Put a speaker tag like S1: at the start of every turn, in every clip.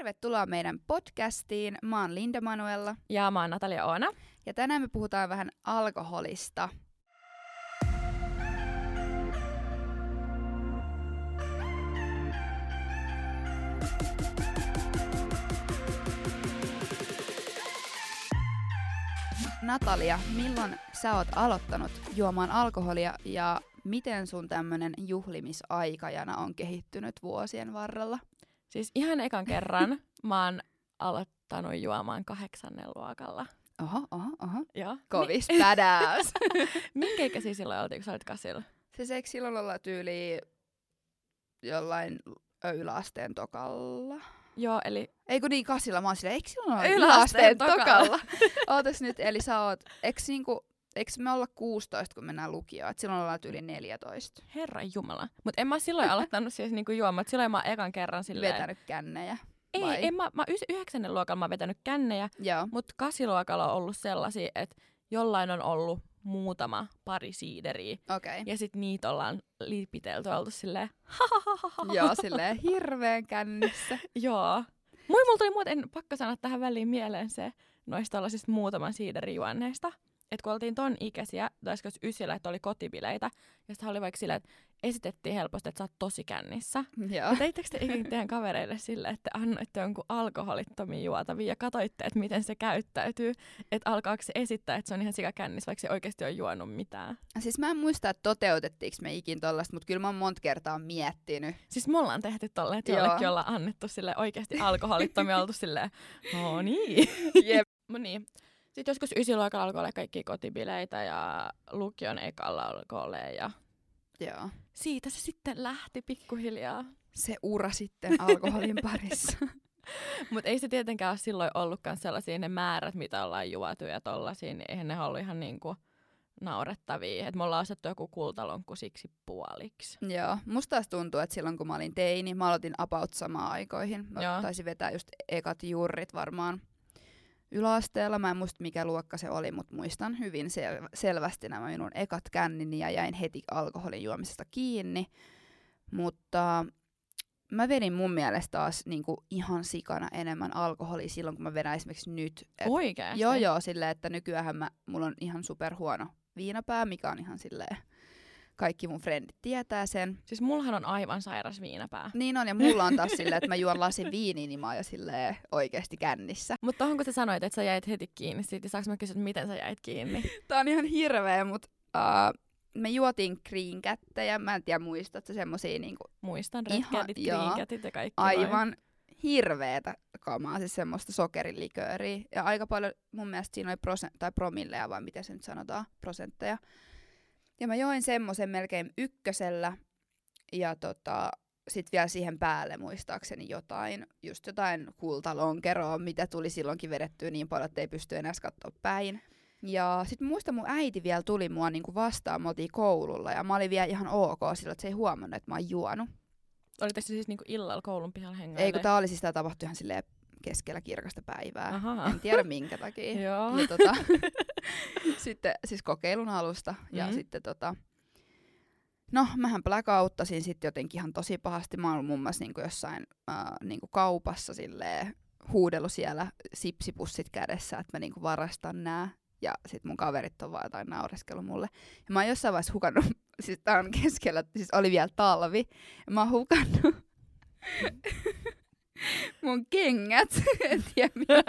S1: Tervetuloa meidän podcastiin. Mä oon Linda Manuella
S2: Ja mä oon Natalia Oona.
S1: ja tänään me puhutaan vähän alkoholista. Natalia, milloin sä oot aloittanut juomaan alkoholia ja miten sun tämmönen juhlimisaikajana on kehittynyt vuosien varrella?
S2: Siis ihan ekan kerran mä oon aloittanut juomaan kahdeksannen luokalla.
S1: Oho, oho, oho.
S2: Joo.
S1: Kovis badass.
S2: Minkä ikäisiä silloin oltiin, kun sä olit kasilla?
S1: Se eikö silloin olla tyyli jollain yläasteen tokalla?
S2: Joo, eli
S1: Ei kun niin, kasilla. Mä oon silleen, eikö silloin olla
S2: Yläasteen
S1: yläasteen
S2: tokalla?
S1: tokalla? Ootas nyt, eli sä oot, eikö niinku, eikö me olla 16, kun mennään lukioon? Et silloin ollaan yli 14.
S2: herran jumala. Mut en mä silloin aloittanut siis niinku juomaan. Silloin mä oon ekan kerran silleen...
S1: Vetänyt kännejä.
S2: Ei,
S1: vai?
S2: en mä, mä ys- yhdeksännen luokalla mä oon vetänyt kännejä,
S1: Joo.
S2: mut kasiluokalla on ollut sellaisia, että jollain on ollut muutama pari siideriä.
S1: Okei.
S2: Ja sit niitä ollaan liipitelty oltu silleen,
S1: Joo, silleen hirveän kännissä.
S2: Joo. Mui mulla tuli muuten, pakko sanoa tähän väliin mieleen se noista tällaisista muutaman siiderijuonneista. Että kun oltiin ton ikäisiä, tai ysillä, että oli kotibileitä, ja sitten oli vaikka silleen, että esitettiin helposti, että sä oot tosi kännissä.
S1: Joo.
S2: Teittekö te ikinä teidän kavereille silleen, että annoitte jonkun alkoholittomia juotavia ja katoitte, että miten se käyttäytyy, että alkaako se esittää, että se on ihan sikakännissä, vaikka se oikeasti on juonut mitään.
S1: Siis mä en muista, että toteutettiinko me ikin tollasta, mutta kyllä mä oon monta kertaa miettinyt.
S2: Siis me ollaan tehty tolleen, että
S1: Joo.
S2: jollekin ollaan annettu sille oikeasti alkoholittomia, oltu silleen, no niin.
S1: Jep.
S2: Mut niin. Sitten joskus ysiluokalla alkoi olla kaikki kotibileitä ja lukion ekalla alkoi olla ja
S1: Joo.
S2: siitä se sitten lähti pikkuhiljaa.
S1: Se ura sitten alkoholin parissa.
S2: Mutta ei se tietenkään ole silloin ollutkaan sellaisia ne määrät, mitä ollaan juotu ja tollasia, niin eihän ne ollut ihan niinku naurettavia. Et me ollaan ostettu joku kultalonkku siksi puoliksi.
S1: Joo, musta taas tuntuu, että silloin kun mä olin teini, mä aloitin about samaan aikoihin. Mä
S2: Joo.
S1: taisin vetää just ekat jurrit varmaan yläasteella. Mä en muista mikä luokka se oli, mutta muistan hyvin sel- selvästi nämä minun ekat kännini ja jäin heti alkoholin juomisesta kiinni. Mutta mä vedin mun mielestä taas niinku ihan sikana enemmän alkoholia silloin, kun mä vedän esimerkiksi nyt. Et
S2: Oikeesti?
S1: Joo, joo, silleen, että nykyään mä, mulla on ihan superhuono viinapää, mikä on ihan silleen, kaikki mun frendit tietää sen.
S2: Siis mullahan on aivan sairas viinapää.
S1: Niin on, ja mulla on taas silleen, että mä juon lasin viiniä, niin mä oon jo silleen oikeesti kännissä.
S2: Mutta tohon kun sä sanoit, että sä jäit heti kiinni siitä, niin saanko mä kysyä, että miten sä jäit kiinni?
S1: Tää on ihan hirveä, mutta uh, me juotiin kriinkättejä, mä en tiedä muistatko semmosia niinku
S2: Muistan
S1: joo.
S2: greencatit ja kaikki
S1: aivan hirveetä kamaa, siis semmoista sokerilikööriä. Ja aika paljon mun mielestä siinä oli prosent, tai promilleja, vai miten se nyt sanotaan, prosentteja. Ja mä join semmoisen melkein ykkösellä. Ja tota, sit vielä siihen päälle muistaakseni jotain, just jotain kultalonkeroa, mitä tuli silloinkin vedettyä niin paljon, että ei pysty enää katsoa päin. Ja sitten muista mun äiti vielä tuli mua niinku vastaan, me oltiin koululla ja mä olin vielä ihan ok sillä, että se ei huomannut, että mä oon juonut.
S2: Olitteko siis niinku illalla koulun pihalla hengailee?
S1: Ei kun tää oli siis tää tapahtui ihan silleen keskellä kirkasta päivää.
S2: Ahaa.
S1: En tiedä minkä takia.
S2: Joo.
S1: ja tota, sitten siis kokeilun alusta. Ja
S2: Mhm.
S1: sitten tota, no mähän blackouttasin sitten jotenkin ihan tosi pahasti. Mä oon muun muassa niinku jossain äh, niinku kaupassa silleen huudellut siellä sipsipussit kädessä, että mä niinku varastan nää. Ja sit mun kaverit on vaan jotain naureskellut mulle. Ja mä oon jossain vaiheessa hukannut, siis tää on keskellä, siis oli vielä talvi. Ja mä oon hukannut mun kengät. en tiedä.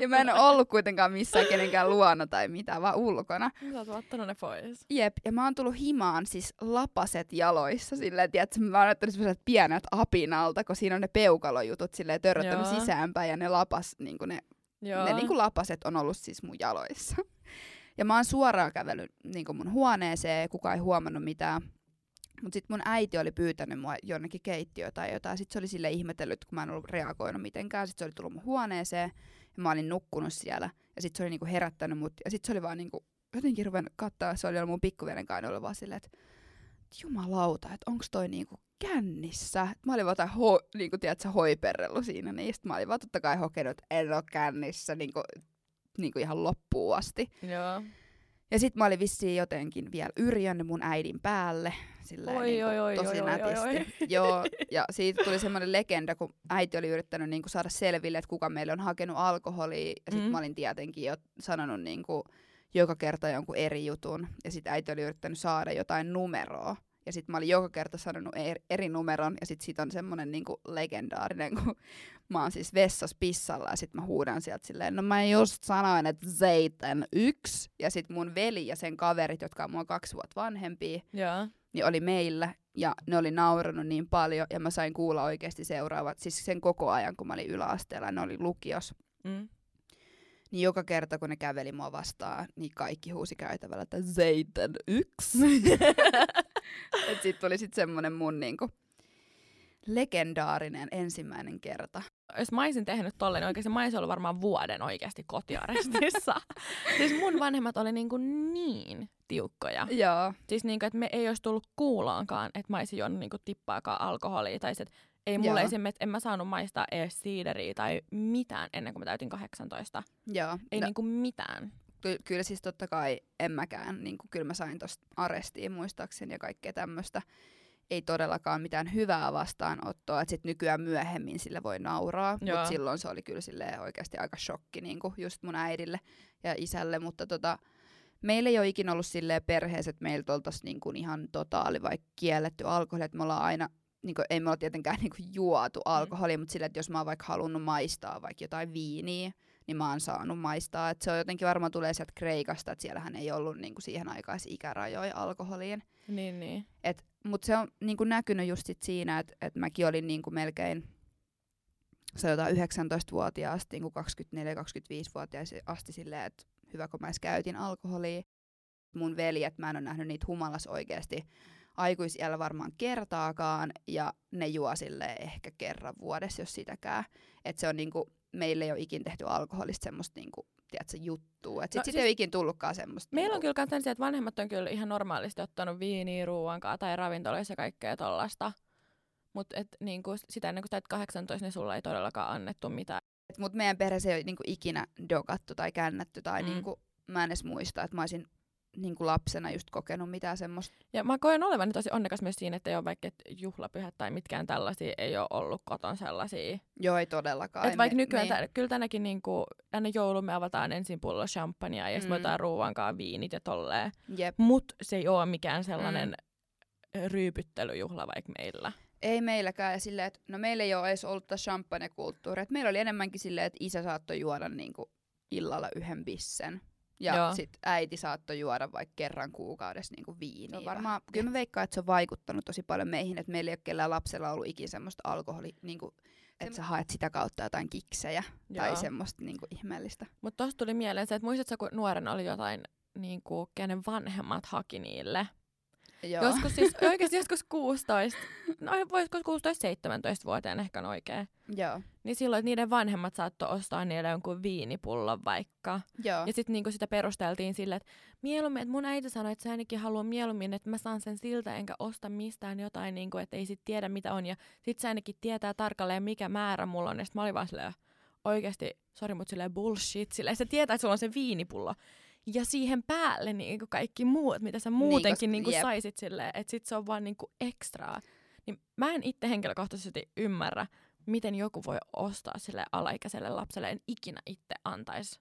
S1: Ja mä en ollut kuitenkaan missään kenenkään luona tai mitään, vaan ulkona.
S2: Sä oot ottanut ne pois.
S1: Jep, ja mä oon tullut himaan siis lapaset jaloissa silleen, tiedätkö, mä oon ottanut sellaiset pienet apinalta, kun siinä on ne peukalojutut silleen törröttänyt
S2: Joo.
S1: sisäänpäin ja ne lapas, niinku ne,
S2: Joo.
S1: ne niinku lapaset on ollut siis mun jaloissa. Ja mä oon suoraan kävellyt niinku mun huoneeseen, kukaan ei huomannut mitään. Mut sit mun äiti oli pyytänyt mua jonnekin keittiöön tai jotain. Sit se oli sille ihmetellyt, kun mä en ollut reagoinut mitenkään. Sit se oli tullut mun huoneeseen ja mä olin nukkunut siellä. Ja sit se oli niinku herättänyt mut. Ja sit se oli vaan niinku jotenkin ruvennut katsoa. Se oli ollut mun pikkuvelen kanssa oli vaan silleen, että jumalauta, että onks toi niinku kännissä. Mä olin vaan jotain ho, niinku, tiedätkö, hoiperrellu siinä. Niin sit mä olin vaan totta kai hokenut, että en oo kännissä niinku, niinku ihan loppuun asti.
S2: Joo.
S1: Ja sit mä olin vissiin jotenkin vielä yrjönnyt mun äidin päälle. Silleen
S2: Oi,
S1: niin
S2: oi, oi,
S1: tosi
S2: oi,
S1: nätisti.
S2: oi, oi.
S1: Joo, ja siitä tuli semmoinen legenda, kun äiti oli yrittänyt niin kuin saada selville, että kuka meille on hakenut alkoholia. Ja sit
S2: Mm.
S1: mä olin tietenkin jo sanonut niin kuin joka kerta jonkun eri jutun. Ja sit äiti oli yrittänyt saada jotain numeroa. Ja sit mä olin joka kerta sanonut eri, eri numeron. Ja sit siitä on semmoinen niin kuin legendaarinen, kun mä oon siis vessas pissalla. Ja sit mä huudan sieltä silleen, no mä just sanoin, että Zeiten yksi. Ja sit mun veli ja sen kaverit, jotka on mua kaksi vuotta vanhempia,
S2: Joo.
S1: niin oli meillä ja ne oli nauranut niin paljon ja mä sain kuulla oikeasti seuraavat, siis sen koko ajan kun mä olin yläasteella, ne oli lukios.
S2: Mm.
S1: Niin joka kerta kun ne käveli mua vastaan, niin kaikki huusi käytävällä, että Zeiten yksi. Et sit tuli sit semmonen mun niinku legendaarinen ensimmäinen kerta.
S2: Jos mä olisin tehnyt tolleen, niin oikeasti mä olisin ollut varmaan vuoden oikeasti kotiarestissa. siis mun vanhemmat oli niinku niin tiukkoja.
S1: Joo.
S2: Siis niinku, että me ei olisi tullut kuuloonkaan, että mä olisin juonut niinku tippaakaan alkoholia. Tai sit, ei mulle esimerkiksi, en mä saanut maistaa edes siideriä tai mitään ennen kuin mä täytin 18.
S1: Joo.
S2: Ei
S1: no,
S2: niinku mitään.
S1: ky- kyllä siis totta kai en mäkään, niin kyllä mä sain tosta arestiin muistaakseni ja kaikkea tämmöistä. Ei todellakaan mitään hyvää vastaanottoa, että sit nykyään myöhemmin sille voi nauraa, mutta silloin se oli kyllä silleen oikeasti aika shokki niin just mun äidille ja isälle, mutta tota, meillä ei ole ikinä ollut silleen perheessä, että meiltä oltaisiin niin ihan totaali vaikka kielletty alkoholi, että me ollaan aina niin kuin, ei me olla tietenkään niin kuin, juotu alkoholia, mutta silleen, että jos mä oon vaikka halunnut maistaa vaikka jotain viiniä, niin mä oon saanut maistaa. Et se on jotenkin varmaan tulee sieltä Kreikasta, että siellähän ei ollut niinku siihen aikaan ikärajoja alkoholiin.
S2: Niin, niin.
S1: Mutta se on niinku näkynyt just sit siinä, että et mäkin olin niinku melkein sanotaan 19-vuotiaasta niinku 24-25-vuotiaasta asti silleen, että hyvä kun mä edes käytin alkoholia. Mun veljet, mä en ole nähnyt niitä humalas oikeasti aikuisiellä varmaan kertaakaan, ja ne juo silleen ehkä kerran vuodessa, jos sitäkään. Että se on niinku, meille ei ole ikin tehty alkoholista semmoista niinku, tiedätkö, juttua. Että sit
S2: No
S1: sit
S2: siis-
S1: ei ikin tullutkaan semmoista.
S2: Meillä on
S1: niinku,
S2: kyllä sen, että vanhemmat on kyllä ihan normaalisti ottanut viiniä ruuankaa tai ravintoloissa ja kaikkea tollasta. Mutta niinku, sitä ennen kuin täyt 18, niin sulla ei todellakaan annettu mitään.
S1: Et mut meidän perheessä ei ole niinku ikinä dogattu tai kännätty tai
S2: mm.
S1: niinku, mä en edes muista, että mä olisin niinku lapsena just kokenut mitään semmoista.
S2: Ja mä koen olevani tosi onnekas myös siinä, että ei ole vaikka juhlapyhät tai mitkään tällaisia ei ole ollut koton sellaisia.
S1: Joo, ei todellakaan.
S2: Et vaikka nykyään,
S1: niin.
S2: tä, kyllä tänäkin niinku, tänne joulun me avataan ensin pullo champagnea ja sitten me
S1: Mm.
S2: otetaan ruuankaan viinit ja tolleen.
S1: Jep.
S2: Mut se ei ole mikään sellainen mm. ryypyttelyjuhla vaikka meillä.
S1: Ei meilläkään. Ja silleen, että no meillä ei ole edes ollut champagne-kulttuuria. Meillä oli enemmänkin silleen, että isä saattoi juoda niinku illalla yhden bissen. Ja
S2: Joo.
S1: sit äiti saattoi juoda vaikka kerran kuukaudessa niinku viiniä.
S2: Niin
S1: Varmaan, kyllä mä veikkaan, että se on vaikuttanut tosi paljon meihin, että meillä ei ole kellään lapsella ollut ikinä semmoista alkoholi, niinku, että sä haet sitä kautta jotain kiksejä tai semmoista niinku ihmeellistä.
S2: Mutta tosta tuli mieleen se, että muistatko, kun nuorena oli jotain, niinku, kenen vanhemmat haki niille.
S1: Joo.
S2: Joskus siis, oikeasti joskus 16, no voisiko 16-17-vuotiaana ehkä on oikein.
S1: Joo.
S2: Niin silloin, että niiden vanhemmat saattoi ostaa niille jonkun viinipullon vaikka.
S1: Joo.
S2: Ja sitten niinku sitä perusteltiin sille, että mieluummin, että mun äiti sanoi, että sä ainakin haluaa mieluummin, että mä saan sen siltä enkä osta mistään jotain, niinku, että ei sit tiedä mitä on. Ja sit sä ainakin tietää tarkalleen mikä määrä mulla on. Ja sit mä olin vaan silleen, oikeasti, sori mut silleen bullshit, silleen se tietää, että sulla on se viinipullo. Ja siihen päälle niinku kaikki muut, mitä sä muutenkin
S1: koska-
S2: niinku saisit silleen, että sit se on vaan niinku ekstraa. Niin mä en itse henkilökohtaisesti ymmärrä, miten joku voi ostaa sille alaikäiselle lapselle, en ikinä itse antaisi.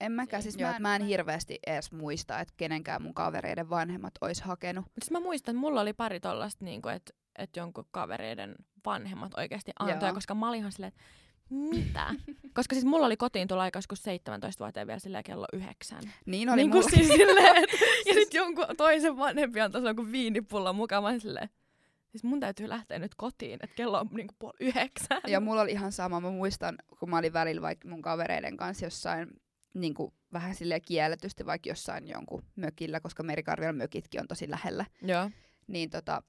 S1: En mäkään, siis
S2: Joo,
S1: mä, en, mä en hirveästi edes muista, että kenenkään mun kavereiden vanhemmat ois hakenut.
S2: Mutta mä muistan, että mulla oli pari tollasta, niinku, että et jonkun kavereiden vanhemmat oikeasti antoi,
S1: Joo.
S2: koska mä olin ihan silleen, että mitä? koska siis mulla oli kotiin tulla aika joskus 17-vuotiaan vielä silleen kello yhdeksän.
S1: Niin oli
S2: niin
S1: mulla.
S2: kuin siis silleen, et, ja sitten jonkun toisen vanhempi antoi jonkun viinipullon mukaan. Mä olin silleen, siis mun täytyy lähteä nyt kotiin, että kello on niinku puoli yhdeksän.
S1: Ja mulla oli ihan sama. Mä muistan, kun mä olin välillä vaikka mun kavereiden kanssa jossain niin kuin vähän silleen kielletysti vaikka jossain jonkun mökillä, koska Merikarvian mökitkin on tosi lähellä.
S2: Joo.
S1: Niin tota,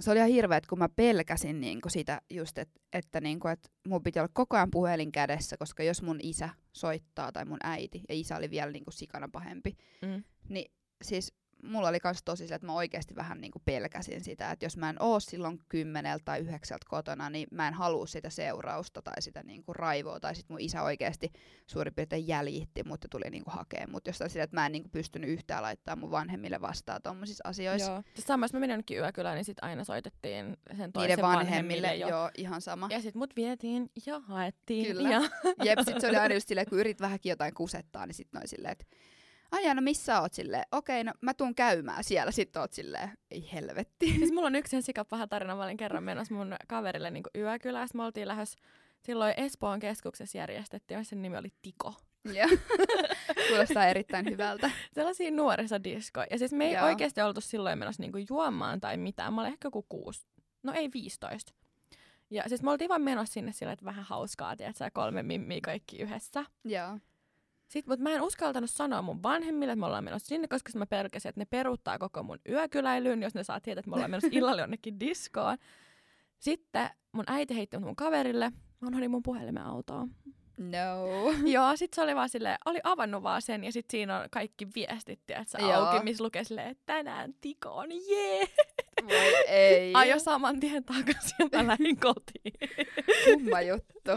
S1: se oli ihan hirveet, kun mä pelkäsin niin kuin sitä just, et, että niin kuin, et mun piti olla koko ajan puhelin kädessä, koska jos mun isä soittaa tai mun äiti, ja isä oli vielä niin kuin sikana pahempi,
S2: Mm.
S1: niin siis mulla oli kans tosi se, että mä oikeasti vähän niinku pelkäsin sitä, että jos mä en oo silloin kymmeneltä tai yhdeksältä kotona, niin mä en halua sitä seurausta tai sitä niinku raivoa, tai sit mun isä oikeasti suurin piirtein jäljitti mut ja tuli niinku hakee mut jostain sitä, että mä en niinku pystynyt yhtään laittaa mun vanhemmille vastaan tommosissa asioissa.
S2: Joo. Sama, jos mä menin jonnekin yökylään, niin sit aina soitettiin sen toisen
S1: Niiden vanhemmille,
S2: vanhemmille jo.
S1: joo, ihan sama.
S2: Ja sit mut vietiin ja haettiin.
S1: Kyllä.
S2: Ja...
S1: Jep, sit se oli aina just silleen, kun yrit vähänkin jotain kusettaa, niin sit noin silleen, että Ai no missä oot silleen? Okei, no mä tuun käymään siellä. Sitten oot silleen, ei helvetti.
S2: Siis mulla on yksi sen sikapaha tarina. Mä olin kerran menossa mun kaverille niin yökylässä. Me oltiin lähes silloin Espoon keskuksessa järjestettiin, sen nimi oli Tiko.
S1: Joo. Kuulostaa erittäin hyvältä.
S2: Sellaisia nuorisodisko. Ja siis me ei
S1: Joo.
S2: oikeasti oltu silloin menossa niinku juomaan tai mitään. Mä olin ehkä joku kuusi. No ei 15. Ja siis me oltiin vaan menossa sinne sillä, että vähän hauskaa, tiedätkö, kolme mimmiä kaikki yhdessä.
S1: Joo.
S2: Sitten, mutta mä en uskaltanut sanoa mun vanhemmille, että me ollaan menossa sinne, koska mä pelkäsin, että ne peruuttaa koko mun yökyläilyn, jos ne saa tietää, että me ollaan menossa illalla jonnekin diskoon. Sitten mun äiti heitti mun kaverille, mä unohdin mun puhelimen autoon.
S1: No.
S2: Joo, sit se oli vaan silleen, oli avannut vaan sen ja sit siinä on kaikki viestit, tiedätkö, auki, missä lukee silleen, että tänään tikoon, jee!
S1: Voi ei.
S2: Ajo saman tien takaisin ja mä lähdin kotiin.
S1: Kumma juttu.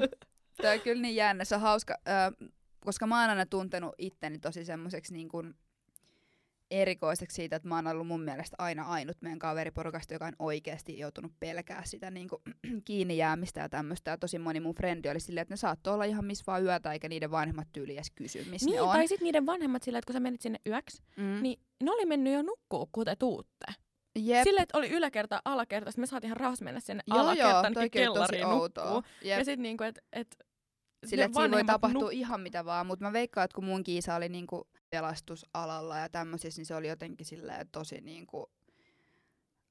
S1: Tämä on kyllä niin jännä. Se on hauska, äh, koska mä oon aina tuntenut itteni tosi semmoiseksi niin kuin erikoiseksi siitä, että mä oon ollut mun mielestä aina ainut meidän kaveriporukasta, joka on oikeasti joutunut pelkää sitä niin kuin, kiinni jäämistä ja tämmöistä. Ja tosi moni mun frendi oli silleen, että ne saattoi olla ihan missä vaan yötä, eikä niiden vanhemmat tyyli edes kysy, missä
S2: Niin,
S1: ne on.
S2: tai sit niiden vanhemmat silleen, että kun sä menit sinne yöksi,
S1: mm.
S2: niin ne oli mennyt jo nukkuu, kun te tuutte.
S1: Jep.
S2: Silleen, että oli yläkerta, alakerta, sitten me saatiin ihan rauhassa mennä sinne
S1: Joo,
S2: alakertaan kellariin
S1: outoa.
S2: nukkuu.
S1: Jep.
S2: Ja sitten niinku, että et,
S1: Sille, että siinä voi tapahtua
S2: nuk-
S1: ihan mitä vaan, mutta mä veikkaan, että kun mun kiisa oli niinku pelastusalalla ja tämmöisissä, niin se oli jotenkin silleen tosi niinku,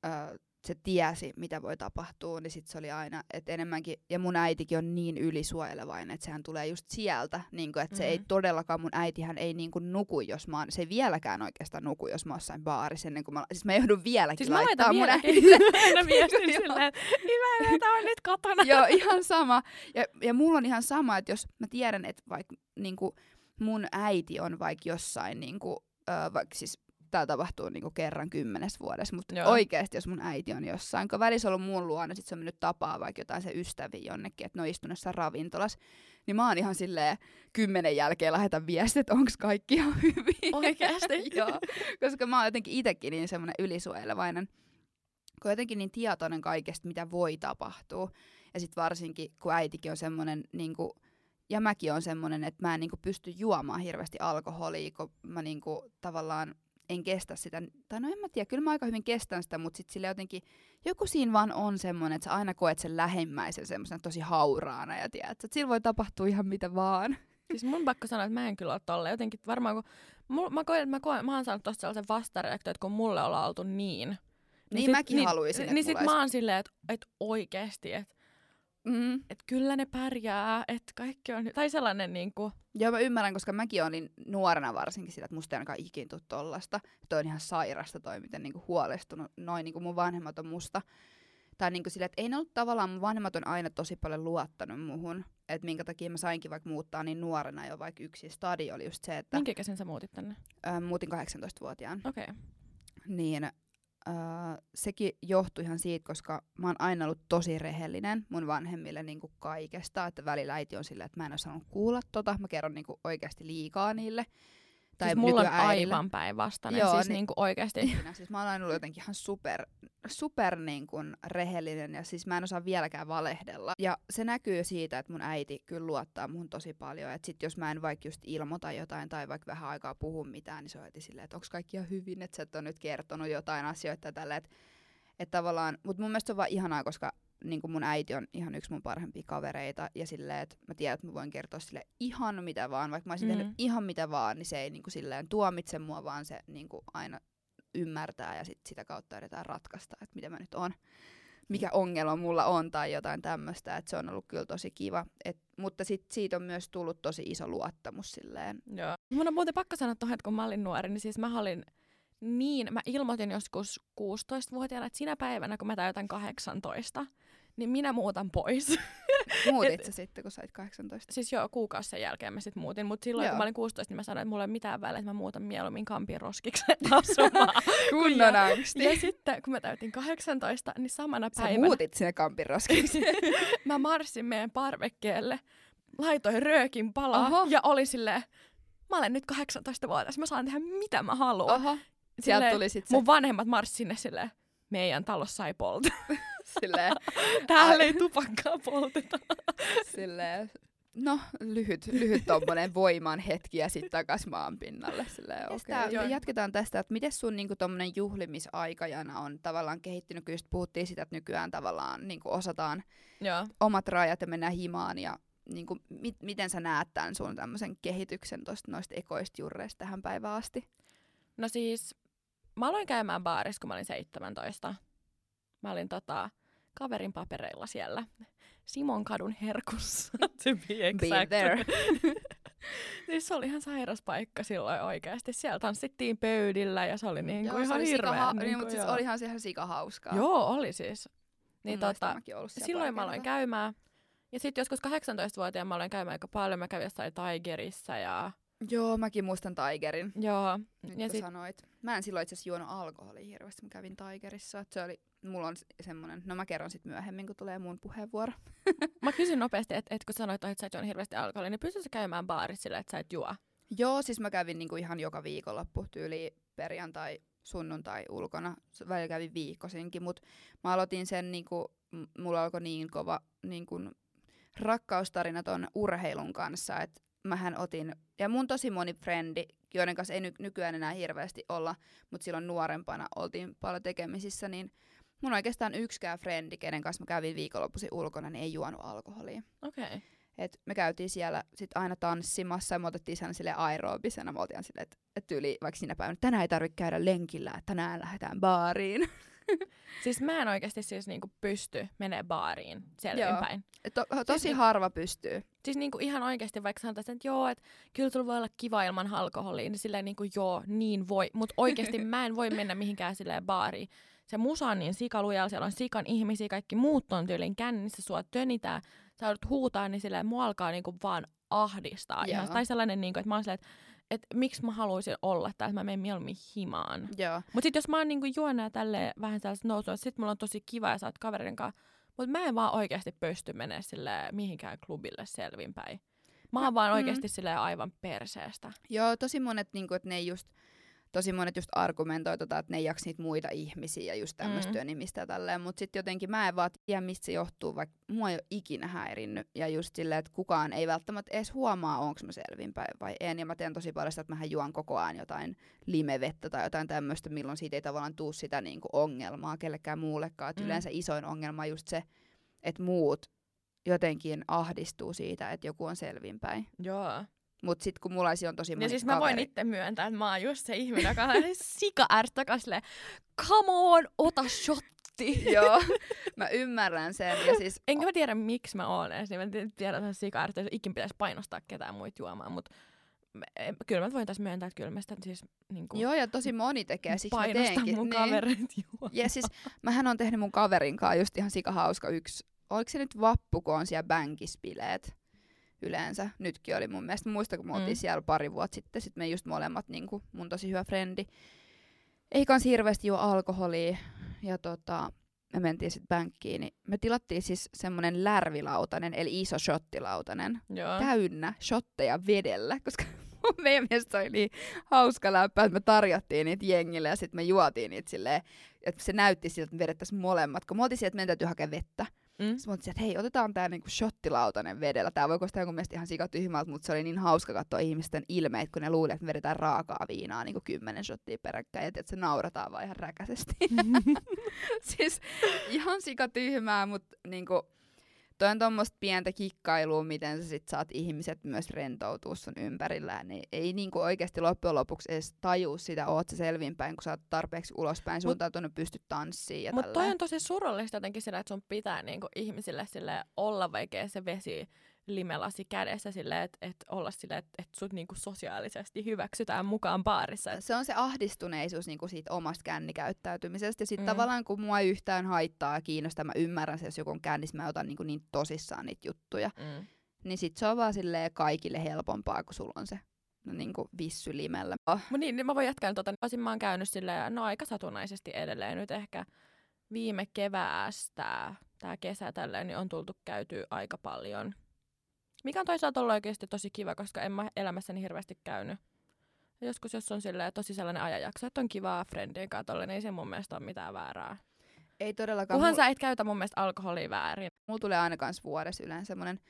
S1: ö, se tiesi, mitä voi tapahtua, niin sit se oli aina, että enemmänkin, ja mun äitikin on niin ylisuojelevainen, että sehän tulee just sieltä, niinku, että se ei
S2: Mhm.
S1: todellakaan, mun äitihän ei niinku nuku, jos mä oon, se ei vieläkään oikeastaan nuku, jos mä oon jossain baarissa ennen kuin mä, siis mä joudun vieläkin
S2: Siis mä
S1: laittaa mun äidille.
S2: aina viestin silleen, että hyvä on nyt kotona.
S1: Joo, ihan sama. Ja, ja mulla on ihan sama, että jos mä tiedän, että vaikka niinku, mun äiti on vaikka jossain, niinku, ö, vaikka siis tää tapahtuu niinku kerran kymmenes vuodessa, mutta
S2: Joo.
S1: oikeasti jos mun äiti on jossain, kun välissä on ollut mun luona, sit se on mennyt tapaa vaikka jotain se ystäviä jonnekin, että ne on istunut jossain ravintolas, niin mä oon ihan silleen kymmenen jälkeen lähetän viestit, että onks kaikki ihan hyvin.
S2: Oikeesti?
S1: Joo, koska mä oon jotenkin itekin niin semmoinen ylisuojelevainen, kun jotenkin niin tietoinen kaikesta, mitä voi tapahtua. Ja sitten varsinkin, kun äitikin on semmoinen, niin kuin, ja mäkin on semmoinen, että mä en niin kuin, pysty juomaan hirveästi alkoholia, kun mä niin kuin, tavallaan en kestä sitä. Tai no en mä tiedä, kyllä mä aika hyvin kestän sitä, mutta sitten sille jotenkin, joku siinä vaan on semmoinen, että sä aina koet sen lähimmäisen semmoisena tosi hauraana ja tiedät, että sillä voi tapahtua ihan mitä vaan.
S2: Siis mun pakko sanoa, että mä en kyllä ole tolle. Jotenkin varmaan kun... Mul, mä, koen, mä, koen, mä oon saanut tosta sellaisen vastareaktion, että kun mulle ollaan oltu niin...
S1: Niin mäkin haluaisin, että
S2: Niin
S1: mulla
S2: sit mä oon silleen, että et oikeesti, että
S1: Mm.
S2: et kyllä ne pärjää, että kaikki on... Tai sellainen niinku...
S1: Joo, mä ymmärrän, koska mäkin olin nuorena varsinkin sitä, että musta ei ainakaan ikin tuu tollasta. Toi on ihan sairasta toi, miten niinku huolestunut noin niinku mun vanhemmat on musta. Tai niinku sillä, että ei ne ollut tavallaan, mun vanhemmat on aina tosi paljon luottanut muhun. Että minkä takia mä sainkin vaikka muuttaa niin nuorena jo vaikka yksi stadi oli just se, että
S2: Minkä ikäisen sä muutit tänne?
S1: ö, muutin 18-vuotiaan.
S2: Okei. Okay.
S1: Niin ö, sekin johtui ihan siitä, koska mä oon aina ollut tosi rehellinen mun vanhemmille niinku kaikesta. Että välillä äiti on silleen, että mä en ole saanut kuulla tota. Mä kerron niinku oikeasti liikaa niille.
S2: Siis mulla on aivan päinvastainen.
S1: Joo,
S2: siis
S1: niin-
S2: niinku oikeesti.
S1: Ikinä. Siis mä aina ollut jotenkin ihan super, super niin kuin rehellinen ja siis mä en osaa vieläkään valehdella. Ja se näkyy siitä, että mun äiti kyllä luottaa muhun tosi paljon. Että sit jos mä en vaikka just ilmoita jotain tai vaikka vähän aikaa puhu mitään, niin se on heti silleen, että onko kaikki ihan hyvin, että sä et ole nyt kertonut jotain asioita ja tällä. Että et tavallaan, mutta mun mielestä se on vaan ihanaa, koska niin kuin mun äiti on ihan yksi mun parhaimpia kavereita ja silleen, että mä tiedän, että mä voin kertoa sille ihan mitä vaan, vaikka mä olisin mm. tehnyt
S2: Mm.
S1: ihan mitä vaan, niin se ei niin kuin silleen tuomitse mua, vaan se niin kuin aina ymmärtää ja sit sitä kautta yritetään ratkaista, että mitä mä nyt on, mikä ongelma mulla on tai jotain tämmöistä, että se on ollut kyllä tosi kiva. Et, mutta sit siitä on myös tullut tosi iso luottamus silleen.
S2: Joo. Mun on muuten pakko sanoa tuohon, että kun mä olin nuori, niin siis mä olin niin, mä ilmoitin joskus 16-vuotiaana, että sinä päivänä, kun mä täytän 18, niin minä muutan pois.
S1: Muutit sä sitten, kun sait 18?
S2: Siis joo, kuukausi sen jälkeen mä sitten muutin, mutta silloin
S1: Joo.
S2: kun mä olin 16, niin mä sanoin, että mulla ei ole mitään väliä, että mä muutan mieluummin Kampin roskiksi asumaan.
S1: Kunnon
S2: ja,
S1: angsti.
S2: ja sitten kun mä täytin 18, niin samana
S1: Sä
S2: päivänä
S1: muutit sinne Kampin roskiksi.
S2: mä marssin meidän parvekkeelle, laitoin röökin palaa
S1: Oho.
S2: ja oli silleen, mä olen nyt 18-vuotias, mä saan tehdä mitä mä haluan.
S1: Oho. Sieltä tuli sit se
S2: Mun vanhemmat marssi sinne silleen, meidän talossa sai polta.
S1: Silleen,
S2: Täällä ei tupakkaa polteta.
S1: silleen, no lyhyt, lyhyt tommonen voiman hetki ja sitten takas maan pinnalle. Silleen,
S2: tää-
S1: Okay.
S2: joo.
S1: Jatketaan tästä, että miten sun niinku tommonen juhlimisaikajana on tavallaan kehittynyt, kun just puhuttiin sitä, että nykyään tavallaan niinku osataan
S2: Joo.
S1: omat rajat ja mennään himaan ja niinku, mit, miten sä näet tämän sun tämmöisen kehityksen tosta noista ekoista jurreista tähän päivään asti?
S2: No siis, mä aloin käymään baarissa, kun mä olin 17. Mä olin tota, kaverin papereilla siellä. Simon kadun herkussa, to be
S1: Be
S2: exact.
S1: there.
S2: siis se oli ihan sairas paikka silloin oikeasti. Siellä tanssittiin pöydillä ja se oli niin kuin ihan hirveä.
S1: sikaha-
S2: niin
S1: niin, mutta siis olihan se ihan sikahauskaa.
S2: Joo, oli siis. Niin
S1: mielestä
S2: tota, silloin mä
S1: pari
S2: aloin käymään. Ja sitten joskus 18-vuotiaana mä aloin käymään aika paljon. Mä kävin jossain Tigerissa ja
S1: Joo, mäkin muistan Tigerin.
S2: joo.
S1: Nyt
S2: Ja
S1: kun
S2: sit-
S1: sanoit. Mä en silloin itse asiassa juonut alkoholia hirveästi, mä kävin Tigerissa. Se oli, mulla on s- semmonen, no mä kerron sit myöhemmin, kun tulee mun puheenvuoro.
S2: Mä kysyn nopeasti, että et kun sanoit, että sä et juonut hirveästi alkoholia, niin pystytkö sä käymään baarissa silleen, että sä et juo?
S1: Joo, siis mä kävin niinku ihan joka viikonloppu, tyyli perjantai, sunnuntai ulkona. Välillä kävin viikkosinkin, mut mä aloitin sen niinku, mulla alkoi niin kova niinku, rakkaustarina ton urheilun kanssa, että mähän otin, ja mun tosi moni frendi, joiden kanssa ei ny- nykyään enää hirveästi olla, mutta silloin nuorempana oltiin paljon tekemisissä, niin mun oikeastaan yksikään frendi, kenen kanssa mä kävin viikonloppuisin ulkona, niin ei juonut alkoholia.
S2: Okei. Okay.
S1: Et me käytiin siellä sit aina tanssimassa ja me otettiin sen sille aerobisena. Me oltiin silleen, että et tyyli vaikka sinä päivänä, tänään ei tarvitse käydä lenkillä, tänään lähdetään baariin.
S2: Siis mä en oikeasti siis niinku pysty menee baariin selvinpäin.
S1: To, tosi
S2: niin-
S1: harva pystyy.
S2: Siis niinku ihan oikeasti vaikka sanotaan, että joo, että kyllä sulla voi olla kiva ilman alkoholia, niin silleen niinku joo, niin voi. Mutta oikeasti mä en voi mennä mihinkään silleen baariin. Se musa on niin sikalujalla, siellä on sikan ihmisiä, kaikki muut on tyylin kännissä, sua tönitää, sä joudut huutaa, niin silleen mua alkaa niinku vaan ahdistaa. Ihan, tai sellainen, niinku, että mä oon silleen, että et miksi mä haluaisin olla täällä, että mä menen mieluummin himaan.
S1: Joo.
S2: Mutta sitten jos mä oon niinku juona ja tälleen vähän sellaista nousua, sit mulla on tosi kiva ja sä oot kaverin kanssa. Mutta mä en vaan oikeasti pysty menemään sille mihinkään klubille selvinpäin. Mä oon
S1: Mä-
S2: vaan
S1: mm.
S2: oikeasti silleen aivan perseestä.
S1: Joo, tosi monet, niinku, että ne ei just, tosi monet just argumentoi tota, että ne ei jaksa niitä muita ihmisiä ja just tämmöistä
S2: Mm.
S1: nimistä ja tälleen. Mutta sitten jotenkin mä en vaan tiedä, mistä se johtuu, vaikka mua ei ole ikinä häirinnyt. Ja just silleen, että kukaan ei välttämättä edes huomaa, onko mä selvinpäin vai en. Ja mä teen tosi paljon sitä, että mä juon koko ajan jotain limevettä tai jotain tämmöistä, milloin siitä ei tavallaan tuu sitä niinku ongelmaa kellekään muullekaan.
S2: Mm.
S1: Yleensä isoin ongelma on just se, että muut jotenkin ahdistuu siitä, että joku on selvinpäin.
S2: Joo.
S1: Mutta sitten kun mulla on tosi moni
S2: Ja siis mä voin itse myöntää, että mä oon just se ihminen, joka on sika ärsyttävä silleen, come on, ota shotti.
S1: Joo, mä ymmärrän sen. Ja siis,
S2: Enkä mä tiedä, miksi mä oon edes, niin mä en tiedä, että sika ärsyttävä, jos ikin pitäisi painostaa ketään muita juomaan, mutta kyllä mä voin tässä myöntää, että kyllä mä sitä siis niin kuin,
S1: joo, ja tosi moni tekee, siksi mä teenkin.
S2: mun
S1: niin.
S2: kavereita juomaan.
S1: Ja siis mähän on tehnyt mun kaverin kanssa just ihan sikahauska yksi, oliko se nyt vappu, kun on siellä bänkispileet yleensä. Nytkin oli mun mielestä. Muista, kun me oltiin
S2: Mm.
S1: siellä pari vuotta sitten, sit me just molemmat, niin kuin mun tosi hyvä frendi, ei kans hirveästi juo alkoholia. Ja tota, me mentiin sitten bänkkiin, niin me tilattiin siis semmonen lärvilautanen, eli iso shottilautanen.
S2: Joo.
S1: täynnä shotteja vedellä, koska meidän mielestä oli niin hauska läppä, että me tarjottiin niitä jengille ja sitten me juotiin niitä silleen, että se näytti siltä, että me vedettäisiin molemmat, kun me oltiin sieltä, että meidän täytyy hakea vettä.
S2: Mm.
S1: Sitten että hei, otetaan tää niinku shottilautanen vedellä. Tää voi koostaa jonkun mielestä ihan sikatyhmältä, mutta se oli niin hauska katsoa ihmisten ilmeet, kun ne luulee, että me vedetään raakaa viinaa niinku kymmenen shottia peräkkäin, ja että se naurataan vaan ihan räkäisesti. siis ihan sikatyhmää, mutta niinku, toi on tuommoista pientä kikkailua, miten sä sit saat ihmiset myös rentoutua sun ympärillä. Niin ei niinku oikeasti loppujen lopuksi edes tajuu sitä, oot sä selvinpäin, kun sä oot tarpeeksi ulospäin suuntautunut, pystyt tanssiin ja
S2: Mutta toi on tosi surullista jotenkin sillä, että sun pitää niinku ihmisille sille olla vaikea se vesi limelasi kädessä silleen, että et olla silleen, että et sut niinku sosiaalisesti hyväksytään mukaan baarissa.
S1: Se on se ahdistuneisuus niin kuin siitä omasta kännikäyttäytymisestä. Ja sitten
S2: Mm.
S1: tavallaan kun mua yhtään haittaa ja kiinnostaa, mä ymmärrän se, jos joku on kännissä, mä otan niin, kuin niin tosissaan niitä juttuja.
S2: mm.
S1: Niin sit se on vaan silleen kaikille helpompaa, kun sulla on se no, niin kuin vissy limellä. Oh.
S2: Mut niin, niin mä voin jatkaa tota. Osin mä oon käynyt silleen, no aika satunnaisesti edelleen nyt ehkä viime keväästä, tää kesä tälleen, niin on tultu käyty aika paljon. Mikä on toisaalta ollut oikeasti tosi kiva, koska en mä elämässäni hirveästi käynyt. Ja joskus, jos on silleen, tosi sellainen ajanjakso, että on kivaa friendien kanssa, niin ei se mun mielestä ole mitään väärää.
S1: Ei todellakaan.
S2: Kunhan
S1: Mul-
S2: sä et käytä mun mielestä alkoholia väärin.
S1: Mulla tulee aina kans vuodessa yleensä semmonen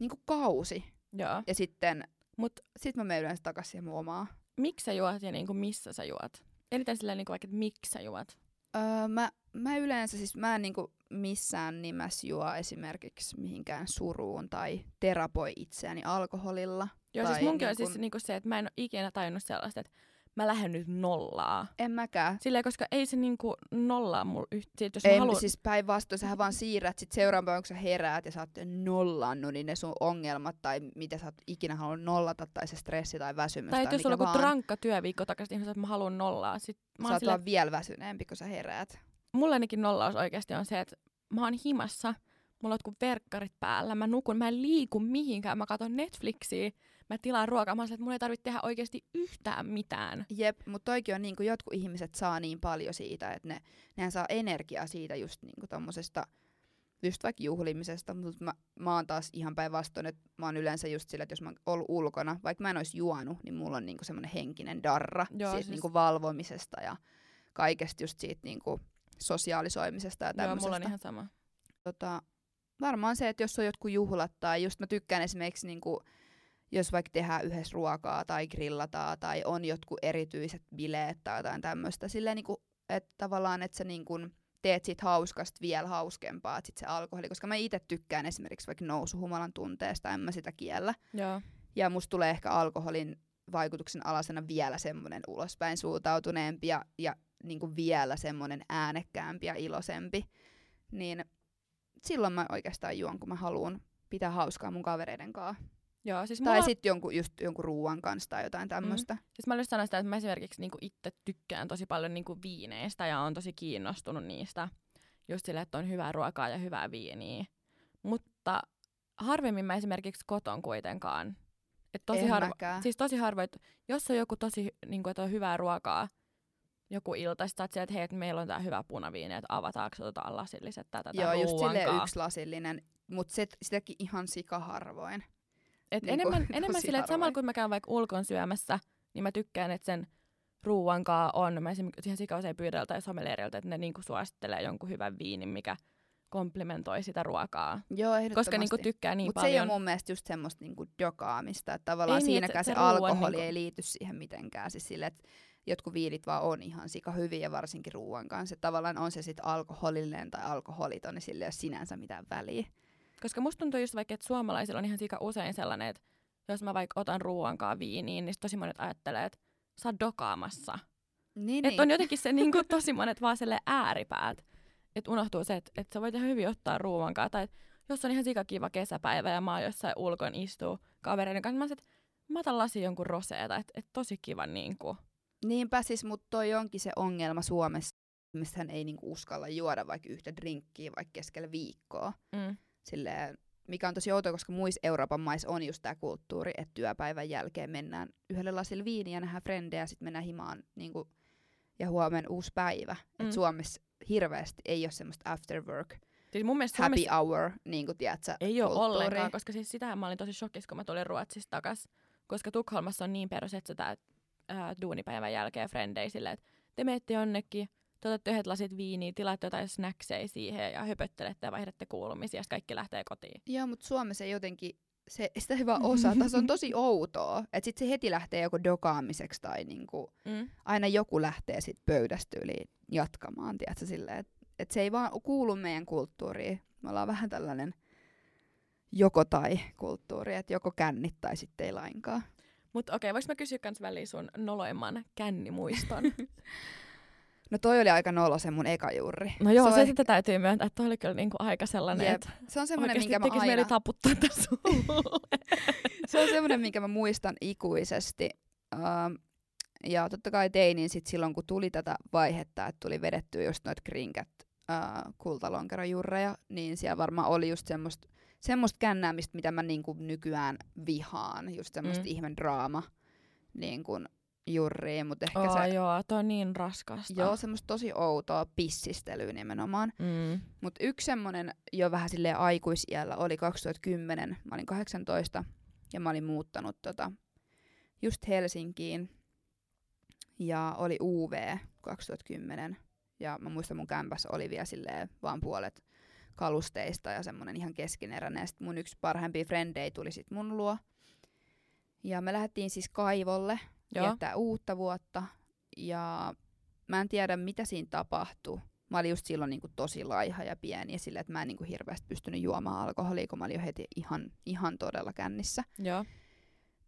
S1: niin kuin kausi.
S2: Joo.
S1: Ja sitten
S2: Mut
S1: sit mä menen yleensä takas siihen mun omaan.
S2: miksi sä juot ja niinku missä sä juot? Eniten silleen niinku vaikka, että miksi sä juot?
S1: Öö, mä, mä yleensä, siis mä en niinku missään nimessä juo esimerkiksi mihinkään suruun tai terapoi itseäni alkoholilla.
S2: Joo, siis munkin on
S1: niin kun-
S2: siis niinku se, että mä en ole ikinä tajunnut sellaista, että mä lähden nyt nollaa.
S1: En mäkään.
S2: Silleen, koska ei se niinku nollaa mulla yhtä. Jos
S1: Ei,
S2: mä haluan...
S1: siis päinvastoin, sähän vaan siirrät sit seuraavan päivän, kun sä heräät ja sä oot nollannut, niin ne sun ongelmat tai mitä sä oot ikinä halunnut nollata, tai se stressi tai väsymys
S2: tai
S1: tai,
S2: jos on joku rankka työviikko takaisin, niin sä, että mä haluan nollaa. Sit mä
S1: sä oot
S2: silleen,
S1: vielä väsyneempi, kun sä heräät.
S2: mulla ainakin nollaus oikeasti on se, että mä oon himassa, mulla on verkkarit päällä, mä nukun, mä en liiku mihinkään, mä katson Netflixiä, mä tilaan ruokaa, mä silleen, että mun ei tarvitse tehdä oikeasti yhtään mitään.
S1: Jep, mutta toikin on niin kuin jotkut ihmiset saa niin paljon siitä, että ne, nehän saa energiaa siitä just niin kuin tommosesta, just vaikka juhlimisesta, mutta mä, mä oon taas ihan päinvastoin, että mä oon yleensä just sillä, että jos mä oon ollut ulkona, vaikka mä en olisi juonut, niin mulla on niinku semmoinen henkinen darra
S2: Joo,
S1: siitä
S2: siis-
S1: niinku valvomisesta ja kaikesta just siitä niinku sosiaalisoimisesta ja
S2: Joo,
S1: tämmöisestä.
S2: mulla on ihan sama.
S1: tota, varmaan se, että jos on jotkut juhlat tai just mä tykkään esimerkiksi niinku, jos vaikka tehdään yhdessä ruokaa tai grillataan tai on jotkut erityiset bileet tai jotain tämmöistä. Silleen niinku, että tavallaan, että sä niinku teet siitä hauskasta vielä hauskempaa, että sit se alkoholi, koska mä itse tykkään esimerkiksi vaikka nousuhumalan tunteesta, en mä sitä kiellä.
S2: Joo.
S1: Ja musta tulee ehkä alkoholin vaikutuksen alasena vielä semmoinen ulospäin suuntautuneempi ja, ja niinku vielä semmoinen äänekkäämpi ja iloisempi. Niin silloin mä oikeastaan juon, kun mä haluan pitää hauskaa mun kavereiden kanssa.
S2: Joo, siis
S1: Tai
S2: mulla,
S1: sitten jonkun, just jonkun ruuan kanssa tai jotain tämmöistä. Mm.
S2: siis mä just sanoin sitä, että mä esimerkiksi niinku itse tykkään tosi paljon niinku viineistä ja on tosi kiinnostunut niistä. Just sille, että on hyvää ruokaa ja hyvää viiniä. Mutta harvemmin mä esimerkiksi koton kuitenkaan. Et tosi
S1: en
S2: harvo,
S1: mäkään.
S2: Siis tosi harvoin, että jos on joku tosi, niin kuin, että on hyvää ruokaa, joku ilta, sit sä että hei, että meillä on tää hyvä punaviini, että avataanko, otetaan lasilliset tätä
S1: Joo, just
S2: ruuankaa.
S1: yksi lasillinen, mutta se, sitäkin ihan sikaharvoin.
S2: Et
S1: niinku,
S2: enemmän, enemmän silleen, että samalla kun mä käyn vaikka ulkon syömässä, niin mä tykkään, että sen ruuankaa on. Mä esimerkiksi ihan sika usein pyydän tai sommelieriltä, että ne niinku suosittelee jonkun hyvän viinin, mikä komplementoi sitä ruokaa.
S1: Joo, ehdottomasti.
S2: Koska niinku tykkää niin
S1: Mutta se ei
S2: paljon.
S1: ole mun mielestä just semmoista niinku dokaamista, että tavallaan
S2: Ei niin,
S1: siinäkään
S2: että
S1: se,
S2: se
S1: alkoholi
S2: niinku-
S1: ei liity siihen mitenkään. Siis sille, että jotkut viinit vaan on ihan sika hyviä, varsinkin ruoan kanssa. Että tavallaan on se sitten alkoholillinen tai alkoholiton, niin sille ei ole sinänsä mitään väliä.
S2: Koska musta tuntuu just vaikka, että suomalaisilla on ihan sika usein sellainen, että jos mä vaikka otan ruuankaa viiniin, niin tosi monet ajattelee, että sä oot dokaamassa.
S1: Niin,
S2: Että on jotenkin se niinku, tosi monet vaan sille ääripäät. Että unohtuu se, että et sä voit ihan hyvin ottaa ruuankaa. Tai et jos on ihan sikakiva kesäpäivä ja mä oon jossain ulkon istuu kavereiden kanssa, mä oon että mä otan lasin jonkun roseeta. Että et tosi kiva niinku.
S1: Niinpä siis, mutta toi onkin se ongelma Suomessa. Ihmisethän ei niinku uskalla juoda vaikka yhtä drinkkiä vaikka keskellä viikkoa.
S2: Mm.
S1: Silleen, mikä on tosi outoa, koska muissa Euroopan maissa on just tämä kulttuuri, että työpäivän jälkeen mennään yhdelle lasille viiniä ja nähdään frendejä sitten mennään himaan niinku, ja huomenna uusi päivä. Mm. Et Suomessa hirveästi ei ole semmoista after work,
S2: Siis mun mielestä
S1: happy
S2: Suomessa
S1: hour, niin kuin tiedätkö,
S2: ei ole
S1: kulttuuri.
S2: ollenkaan, koska siis sitähän mä olin tosi shokissa, kun mä tulin Ruotsista takas. Koska Tukholmassa on niin perus, että tää ää, duunipäivän jälkeen frendei silleen, että te menette jonnekin, te otatte yhdet lasit viiniä, tilaatte jotain snackseja siihen ja höpöttelette ja vaihdatte kuulumisia ja kaikki lähtee kotiin.
S1: Joo, mutta Suomessa jotenkin, se, sitä ei vaan osata, se on tosi outoa. Että sitten se heti lähtee joko dokaamiseksi tai niinku,
S2: Mm.
S1: aina joku lähtee sit pöydästä yli jatkamaan, tiedätkö, silleen, että et se ei vaan kuulu meidän kulttuuriin. Me ollaan vähän tällainen joko tai kulttuuri, että joko kännit tai sitten ei lainkaan.
S2: Mutta okei, voinko mä kysyä kans väliin sun noloimman kännimuiston?
S1: No toi oli aika nolo se mun eka jurri.
S2: No joo,
S1: se,
S2: se, sitten täytyy myöntää, että toi oli kyllä niinku aika sellainen,
S1: Jep.
S2: että
S1: se on semmoinen, minkä mä
S2: tekisi mieli
S1: aina...
S2: taputtaa tässä.
S1: Se on semmoinen, minkä mä muistan ikuisesti. Um, ja totta kai tein niin sit silloin, kun tuli tätä vaihetta, että tuli vedettyä just noit krinkät uh, kultalonkerojurreja, niin siellä varmaan oli just semmoista semmoist kännäämistä, mitä mä niinku nykyään vihaan. Just semmoista
S2: Mm.
S1: mm. ihme draama niin kun jurriin, mutta ehkä
S2: Oh,
S1: se...
S2: joo, toi on niin raskasta.
S1: Joo, semmoista tosi outoa pissistelyä nimenomaan.
S2: Mm.
S1: Mutta yksi semmonen jo vähän silleen aikuisiällä oli 2010. Mä olin 18 ja mä olin muuttanut tota, just Helsinkiin. Ja oli UV 2010. Ja mä muistan mun kämpässä oli vielä silleen vaan puolet kalusteista ja semmonen ihan keskeneräinen. Ja sit mun yksi parhaimpia frendejä tuli sit mun luo. Ja me lähdettiin siis kaivolle
S2: Joo.
S1: viettää uutta vuotta. Ja mä en tiedä, mitä siinä tapahtui. Mä olin just silloin niin kuin tosi laiha ja pieni ja sillä, että mä en niin kuin hirveästi pystynyt juomaan alkoholia, kun mä olin jo heti ihan, ihan todella kännissä.
S2: Joo.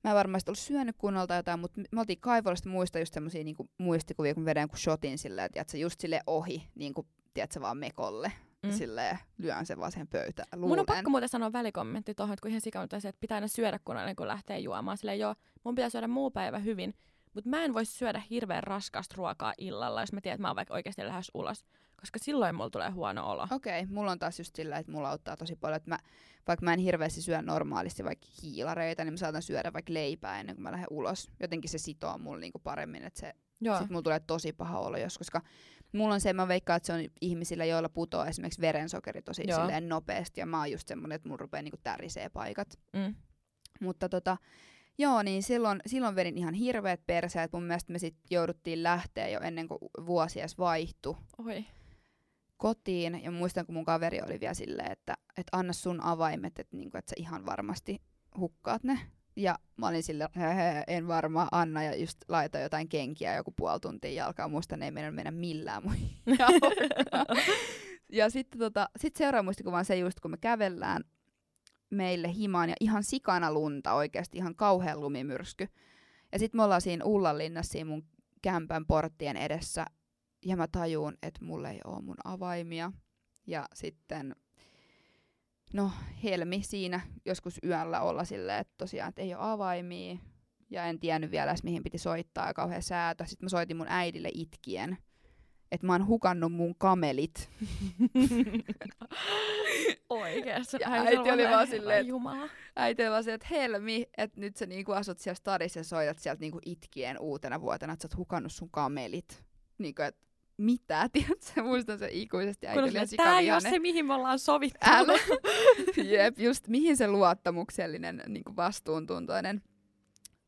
S1: Mä en varmasti ollut syönyt kunnolta jotain, mutta me oltiin kaivollista muista just semmosia niin muistikuvia, kun vedän kuin shotin silleen, että tiedätkö, just sille ohi, niin kuin, tiedätkö, vaan mekolle.
S2: Mm.
S1: Silleen lyön sen vaan siihen pöytään.
S2: Mun on
S1: Luulen.
S2: pakko muuten sanoa välikommentti tuohon, että kun ihan sikannut että pitää aina syödä, kun aina kun lähtee juomaan. Silleen joo, mun pitää syödä muu päivä hyvin, mutta mä en voi syödä hirveän raskasta ruokaa illalla, jos mä tiedän, että mä oon vaikka oikeasti lähes ulos. Koska silloin mulla tulee huono olo.
S1: Okei, okay, mulla on taas just sillä, että mulla auttaa tosi paljon, että mä, vaikka mä en hirveästi syö normaalisti vaikka hiilareita, niin mä saatan syödä vaikka leipää ennen kuin mä lähden ulos. Jotenkin se sitoo mulla niinku paremmin, että se,
S2: Joo.
S1: sit mulla tulee tosi paha olo jos, koska mulla on se, mä veikkaan, että se on ihmisillä, joilla putoaa esimerkiksi verensokeri tosi
S2: Joo.
S1: silleen nopeasti, ja mä oon just semmonen, että mulla rupeaa niinku tärisee paikat.
S2: Mm.
S1: Mutta tota, joo, niin silloin, silloin vedin ihan hirveät perseet. Mun mielestä me sit jouduttiin lähteä jo ennen kuin vuosi edes vaihtui
S2: Oi.
S1: kotiin ja muistan, kun mun kaveri oli vielä silleen, että, että anna sun avaimet, että, niinku, että sä ihan varmasti hukkaat ne. Ja mä olin sille, en varmaan anna ja just laita jotain kenkiä joku puoli tuntia jalkaa. Muistan, ne ei mennä mennä millään mun. Ja sitten tota, sit seuraava muistikuva on se just, kun me kävellään meille himaan ja ihan sikana lunta oikeasti, ihan kauhean lumimyrsky. Ja sitten me ollaan siinä Ullanlinnassa siinä mun kämpän porttien edessä ja mä tajuun, että mulla ei ole mun avaimia. Ja sitten, no Helmi siinä joskus yöllä olla silleen, että tosiaan, että ei ole avaimia. Ja en tiennyt vielä edes, mihin piti soittaa ja kauhean säätö. Sitten mä soitin mun äidille itkien, että mä oon hukannut mun kamelit.
S2: Oikeesti.
S1: Ja äiti oli vaan silleen, että-. Äiti oli vaan se, että Helmi, että nyt sä niinku asut siellä stadissa ja soitat sieltä niinku itkien uutena vuotena, että sä oot hukannut sun kamelit. Niinku, että mitä, tiedätkö? Muistan sen ikuisesti.
S2: Silleen, Tää ei ole se, mihin me ollaan sovittu.
S1: Älä. Jep, just mihin se luottamuksellinen, niinku vastuuntuntoinen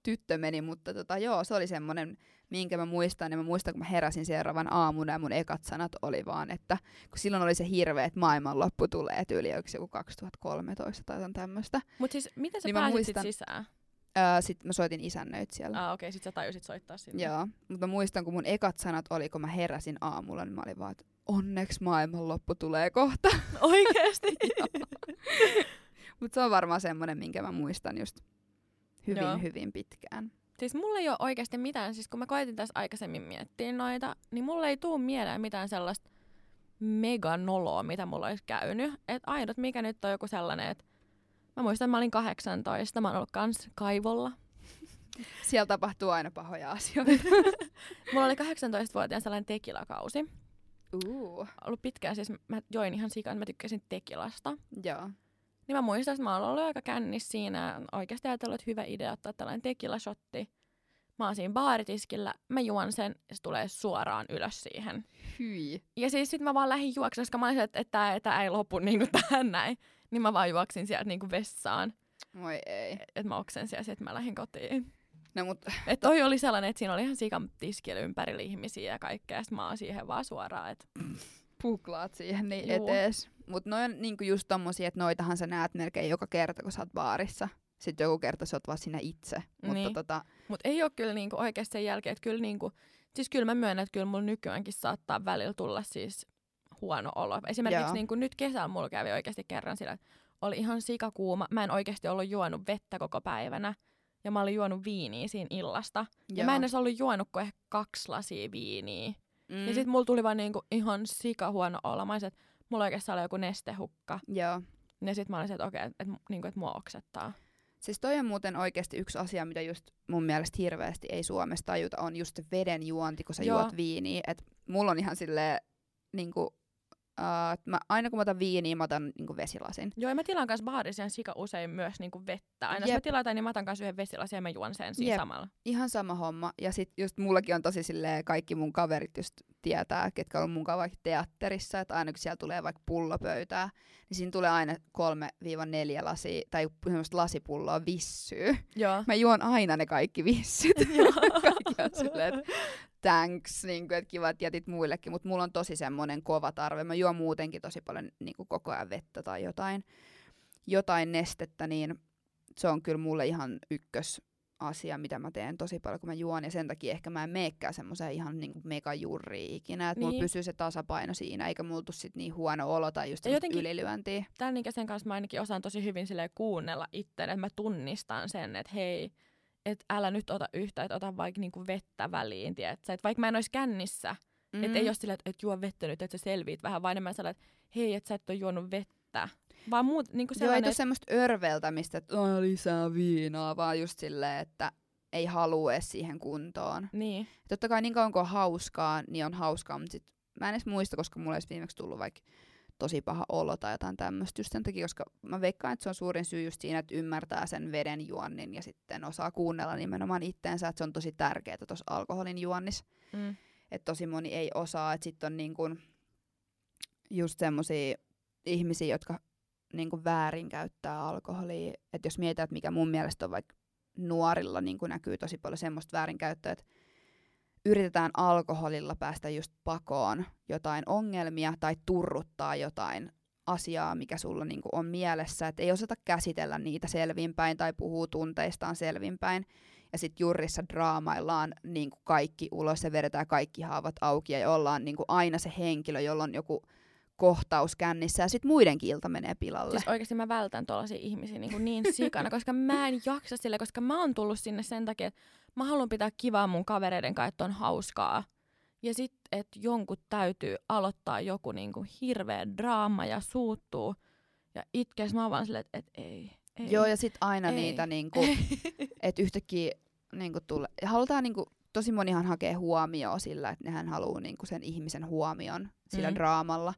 S1: tyttö meni, mutta tota, joo, se oli semmoinen, minkä mä muistan, ja mä muistan, kun mä heräsin seuraavan aamuna, ja mun ekat sanat oli vaan, että kun silloin oli se hirveä, että maailmanloppu tulee tyyli, se joku 2013 tai jotain tämmöistä.
S2: Mut siis, miten sä
S1: Niin
S2: pääsit
S1: muistan-
S2: sisään?
S1: Öö, Sitten mä soitin isännöit siellä.
S2: Ah, okei, okay, sit sä tajusit soittaa sinne.
S1: Joo, mutta mä muistan, kun mun ekat sanat oli, kun mä heräsin aamulla, niin mä olin vaan, että onneksi maailmanloppu tulee kohta.
S2: Oikeesti?
S1: mutta se on varmaan semmoinen, minkä mä muistan just hyvin,
S2: Joo.
S1: hyvin pitkään.
S2: Siis mulla ei ole oikeasti mitään, siis kun mä koitin tässä aikaisemmin miettiä noita, niin mulla ei tuu mieleen mitään sellaista mega noloa, mitä mulla olisi käynyt. Et ainut mikä nyt on joku sellainen, että mä muistan, että mä olin 18, mä oon ollut kans kaivolla.
S1: Siellä tapahtuu aina pahoja asioita.
S2: Mulla oli 18-vuotiaan sellainen tekilakausi.
S1: Uh,
S2: Ollut pitkään siis, mä join ihan sikan, mä tykkäsin tekilasta.
S1: joo.
S2: Niin mä muistan, että mä oon ollut aika kännissä siinä. Oikeasti ajatellut, että hyvä idea ottaa tällainen tekilashotti. Mä oon siinä baaritiskillä, mä juon sen ja se tulee suoraan ylös siihen.
S1: Hyi.
S2: Ja siis sit mä vaan lähdin juoksemaan, koska mä olisin, että, että tää ei lopu niinku tähän näin. Niin mä vaan juoksin sieltä niinku vessaan.
S1: Moi ei.
S2: Että mä oksensin ja sit mä lähdin kotiin.
S1: No mut
S2: Et toi oli sellainen, että siinä oli ihan sikan tiskillä ympärillä ihmisiä ja kaikkea. Sit mä oon siihen vaan suoraan, että
S1: puklaat siihen niin
S2: Juu.
S1: etees. Mut noin on niinku just tommosia, että noitahan sä näet melkein joka kerta, kun sä oot baarissa. Sitten joku kerta sä oot vaan siinä itse. Mutta
S2: Niin.
S1: tota,
S2: Mut ei ole kyllä niinku oikeasti sen jälkeen, että kyllä niinku, siis kyllä mä myönnän, että kyllä mulla nykyäänkin saattaa välillä tulla siis huono olo. Esimerkiksi
S1: Joo.
S2: niinku nyt kesällä mulla kävi oikeasti kerran sillä, että oli ihan sikakuuma. Mä en oikeasti ollut juonut vettä koko päivänä. Ja mä olin juonut viiniä siinä illasta. Ja
S1: joo.
S2: mä en edes ollut juonut kuin ehkä kaksi lasia viiniä.
S1: Mm.
S2: Ja sit mulla tuli vaan niinku ihan sika huono olo. Mä olisin, että mulla oikeastaan oli joku nestehukka.
S1: Joo.
S2: Ja sit mä olisin, että okei, että et, niinku, et mua oksettaa.
S1: Siis toi on muuten oikeasti yksi asia, mitä just mun mielestä hirveästi ei Suomessa tajuta, on just veden juonti, kun sä
S2: Joo.
S1: juot viiniä. Et mulla on ihan silleen, niinku, uh, mä, aina kun mä otan viiniä, mä otan niinku vesilasin.
S2: Joo, ja mä tilaan kanssa baarissa ihan sika usein myös niinku vettä. Aina jos mä
S1: Jep.
S2: tilaan niin mä otan kanssa yhden vesilasin ja mä juon sen siinä
S1: Jep.
S2: samalla.
S1: Ihan sama homma. Ja sit just mullakin on tosi silleen, kaikki mun kaverit just tietää, ketkä on mun vaikka teatterissa, että aina kun siellä tulee vaikka pullopöytää, niin siinä tulee aina 3-4 lasia, tai semmoista lasipulloa vissyä.
S2: Joo.
S1: Mä juon aina ne kaikki vissyt.
S2: Joo.
S1: kaikki on silleen, että thanks, niin kuin, että kiva, että jätit muillekin, mutta mulla on tosi semmoinen kova tarve. Mä juon muutenkin tosi paljon niin kuin koko ajan vettä tai jotain, jotain nestettä, niin se on kyllä mulle ihan ykkös asia, mitä mä teen tosi paljon, kun mä juon, ja sen takia ehkä mä en meekään semmoiseen ihan niin megajurriin ikinä, että niin. mulla pysyy se tasapaino siinä, eikä mulla tuu sit niin huono olo tai just
S2: jotenkin-
S1: ylilyöntiä.
S2: Tämän ikäisen kanssa mä ainakin osaan tosi hyvin silleen kuunnella itse, että mä tunnistan sen, että hei, että älä nyt ota yhtä, että ota vaikka niinku vettä väliin, tiedätkö? Että vaikka mä en olisi kännissä, mm. Että ei ole silleen, että et juo vettä nyt, että sä selviit vähän, vaan enemmän sellainen, että hei, että sä et ole juonut vettä. Vaan muut, niinku
S1: Joo, ei
S2: sellainen,
S1: tule semmoista örveltämistä, että "Aa, lisää viinaa, vaan just silleen, että ei halua edes siihen kuntoon.
S2: niin,
S1: Totta kai niin kauan kuin on hauskaa, niin on hauskaa, mutta sit mä en edes muista, koska mulla olisi viimeksi tullut vaikka tosi paha olo tai jotain tämmöistä just sen takia, koska mä veikkaan, että se on suurin syy just siinä, että ymmärtää sen veden juonnin ja sitten osaa kuunnella nimenomaan itteensä, että se on tosi tärkeää tuossa alkoholin juonnissa
S2: mm.
S1: että tosi moni ei osaa, että sitten on niin kun just semmoisia ihmisiä, jotka niin kun väärinkäyttää alkoholia. Että jos mietitään, että mikä mun mielestä on vaikka nuorilla niin näkyy tosi paljon semmoista väärinkäyttöä, että yritetään alkoholilla päästä just pakoon jotain ongelmia tai turruttaa jotain asiaa, mikä sulla niin on mielessä, että ei osata käsitellä niitä selvinpäin tai puhuu tunteistaan selvinpäin. Ja sitten jurissa draamaillaan niin kuin kaikki ulos ja vedetään kaikki haavat auki ja ollaan niin kuin aina se henkilö, jolla on joku kohtaus kännissä ja sitten muidenkin ilta menee pilalle.
S2: Siis oikeasti mä vältän tuollaisia ihmisiä niin, kuin niin sikana, koska mä en jaksa sille, koska mä oon tullut sinne sen takia, että mä haluan pitää kivaa mun kavereiden kanssa, että on hauskaa. Ja sitten, että jonkun täytyy aloittaa joku niin kuin hirveä draama ja suuttuu ja itkee. Mä oon vaan silleen, että et ei, ei.
S1: Joo ja sitten aina
S2: Ei.
S1: niitä, niin kuin, että yhtäkkiä niin kuin tulee. Ja halutaan niin kuin, tosi monihan hakee huomioon sillä, että nehän haluaa niin kuin sen ihmisen huomion sillä
S2: Mm.
S1: draamalla.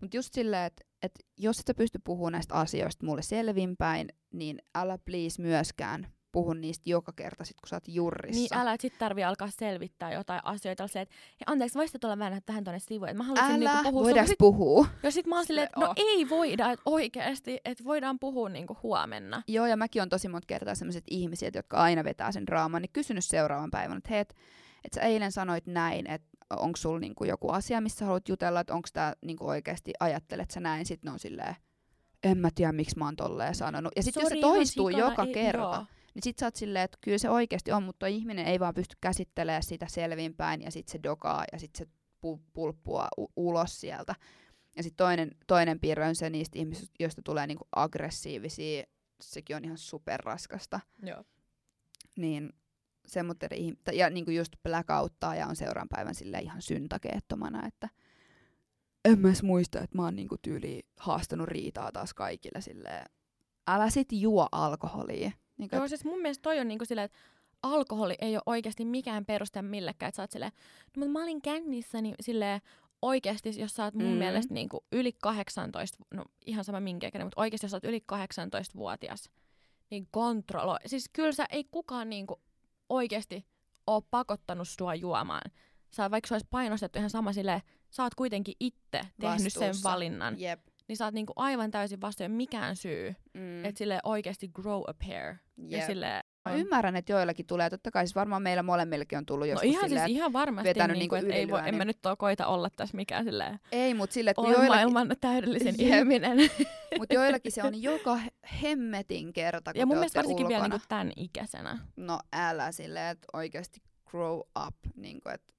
S1: Mutta just silleen, että et jos et pysty puhumaan näistä asioista mulle selvinpäin, niin älä please myöskään puhu niistä joka kerta, sit, kun sä oot jurrissa.
S2: Niin älä, sit tarvii alkaa selvittää jotain asioita. Silleen, että anteeksi, voisitte tulla vähän tähän tuonne sivuun, että mä haluaisin
S1: älä,
S2: niinku puhua.
S1: voidaanko
S2: Sit,
S1: puhua?
S2: ja sit mä oon silleen, että no ei voida, että oikeesti, että voidaan puhua niinku huomenna.
S1: Joo, ja mäkin on tosi monta kertaa sellaiset ihmiset, jotka aina vetää sen draaman, niin kysynyt seuraavan päivän, että hei, et, et sä eilen sanoit näin, että onko sulla niinku joku asia, missä haluat jutella, että onko tämä niinku oikeasti, ajattelet sä näin, sitten ne on silleen, en mä tiedä, miksi mä oon tolleen sanonut. Ja sitten jos se toistuu
S2: sikana,
S1: joka
S2: ei-
S1: kerta,
S2: joo.
S1: niin sit sä oot silleen, että kyllä se oikeasti on, mutta ihminen ei vaan pysty käsittelemään sitä selvinpäin, ja sit se dokaa, ja sit se pu- pulppua u- ulos sieltä. Ja sitten toinen, toinen piirre on se niistä ihmisistä, joista tulee niinku aggressiivisia, sekin on ihan superraskasta.
S2: Joo.
S1: Niin semmoinen ihm- ja niinku just blackouttaa ja on seuraavan päivän sille ihan syntakeettomana, että en mä edes muista, että mä oon niinku tyyli haastanut riitaa taas kaikille silleen, älä sit juo alkoholia. Niinku,
S2: Joo, siis mun mielestä toi on niinku silleen, että alkoholi ei ole oikeasti mikään peruste millekään, että sä oot silleen, no mutta mä olin kännissä, niin silleen oikeasti, jos sä oot mun
S1: Mm.
S2: mielestä niinku yli 18, no ihan sama minkä ikäinen, mutta oikeasti jos sä oot yli 18-vuotias, niin kontrolloi. Siis kyllä sä ei kukaan niinku oikeasti ole pakottanut sua juomaan. Sä vaikka se olisi painostettu ihan sama silleen, sä oot kuitenkin itse tehnyt sen valinnan.
S1: Jep.
S2: Niin sä oot niinku aivan täysin ole mikään syy,
S1: Mm.
S2: että sille oikeasti grow a pair. Ja
S1: Jep.
S2: sille,
S1: Mä ymmärrän, että joillakin tulee, totta kai siis varmaan meillä molemmillekin on tullut
S2: no
S1: joskus
S2: ihan
S1: silleen,
S2: siis ihan varmasti,
S1: vetänyt
S2: niinku,
S1: niinku
S2: että ei voi, en
S1: ylilyönnin.
S2: mä nyt koita olla tässä mikään silleen,
S1: ei, mutta silleen, että joillakin,
S2: maailman täydellisen
S1: Jep.
S2: ihminen.
S1: mut joillakin se on joka hemmetin kerta, kun
S2: ja mun mielestä varsinkin vielä
S1: ulkona.
S2: niinku tämän ikäisenä.
S1: no älä silleen, että oikeasti grow up, niin kuin, että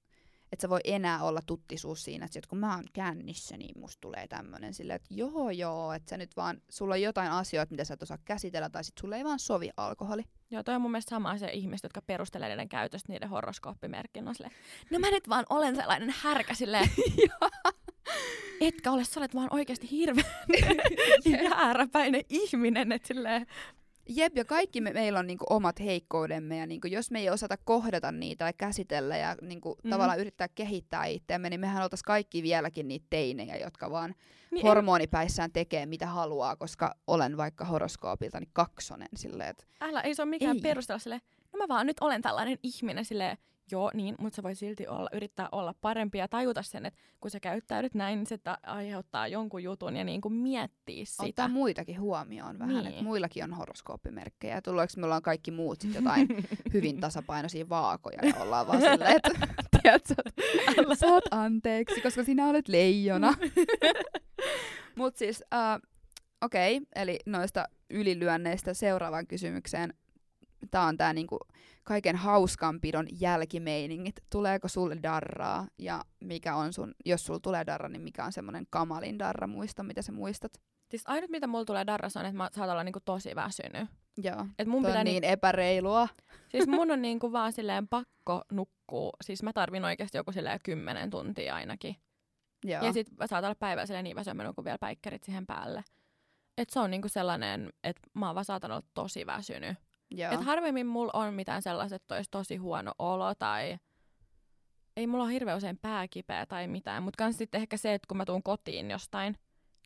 S1: että sä voi enää olla tuttisuus siinä, että sit kun mä oon kännissä, niin musta tulee tämmönen silleen, että joo joo, että sä nyt vaan, sulla on jotain asioita, mitä sä et osaa käsitellä, tai sit sulle ei vaan sovi alkoholi.
S2: Joo, toi on mun mielestä sama asia ihmiset, jotka perustelee niiden käytöstä niiden horoskooppimerkinnä. No mä nyt vaan olen sellainen härkä silleen. Etkä ole, sä olet vaan oikeasti hirveän jääräpäinen ihminen, että silleen,
S1: Jep, ja kaikki me, meillä on niinku omat heikkoudemme, ja niinku, jos me ei osata kohdata niitä ja käsitellä ja niinku, mm. tavallaan yrittää kehittää itseämme, niin mehän oltaisiin kaikki vieläkin niitä teinejä, jotka vaan niin hormonipäissään tekee mitä haluaa, koska olen vaikka horoskoopilta niin kaksonen. Silleen, et,
S2: Älä, ei se ole mikään perustella silleen, no mä vaan nyt olen tällainen ihminen silleen, Joo, niin, mutta se voi silti olla, yrittää olla parempi ja tajuta sen, että kun sä käyttäydyt näin, niin se ta- aiheuttaa jonkun jutun ja niin kuin miettiä sitä.
S1: Ottaa muitakin huomioon vähän, niin. että muillakin on horoskooppimerkkejä. Tuleeko me ollaan kaikki muut sitten jotain hyvin tasapainoisia vaakoja ja ollaan vaan silleen, että tiedätkö, saat anteeksi, koska sinä olet leijona. mutta siis, uh, okei, okay, eli noista ylilyönneistä seuraavaan kysymykseen. Tämä on tämä niinku, kaiken hauskanpidon jälkimeiningit. Tuleeko sulle darraa ja mikä on sun, jos sulla tulee darra, niin mikä on semmoinen kamalin darra muisto, mitä sä muistat?
S2: Siis ainut mitä mulla tulee darrassa on, että mä saatan olla niinku tosi väsynyt.
S1: Joo,
S2: Et mun pitää
S1: on
S2: ni-
S1: niin epäreilua.
S2: Siis mun on niinku vaan silleen pakko nukkua. Siis mä tarvin oikeasti joku silleen kymmenen tuntia ainakin.
S1: Joo.
S2: Ja sit saatan olla päivällä silleen niin väsymä, kun vielä päikkärit siihen päälle. Et se on niinku sellainen, että mä oon vaan saatan olla tosi väsynyt.
S1: Joo.
S2: Et harvemmin mulla on mitään sellaiset, että olisi tosi huono olo tai ei mulla ole hirveän usein pääkipeä tai mitään. Mutta kans sitten ehkä se, että kun mä tuun kotiin jostain,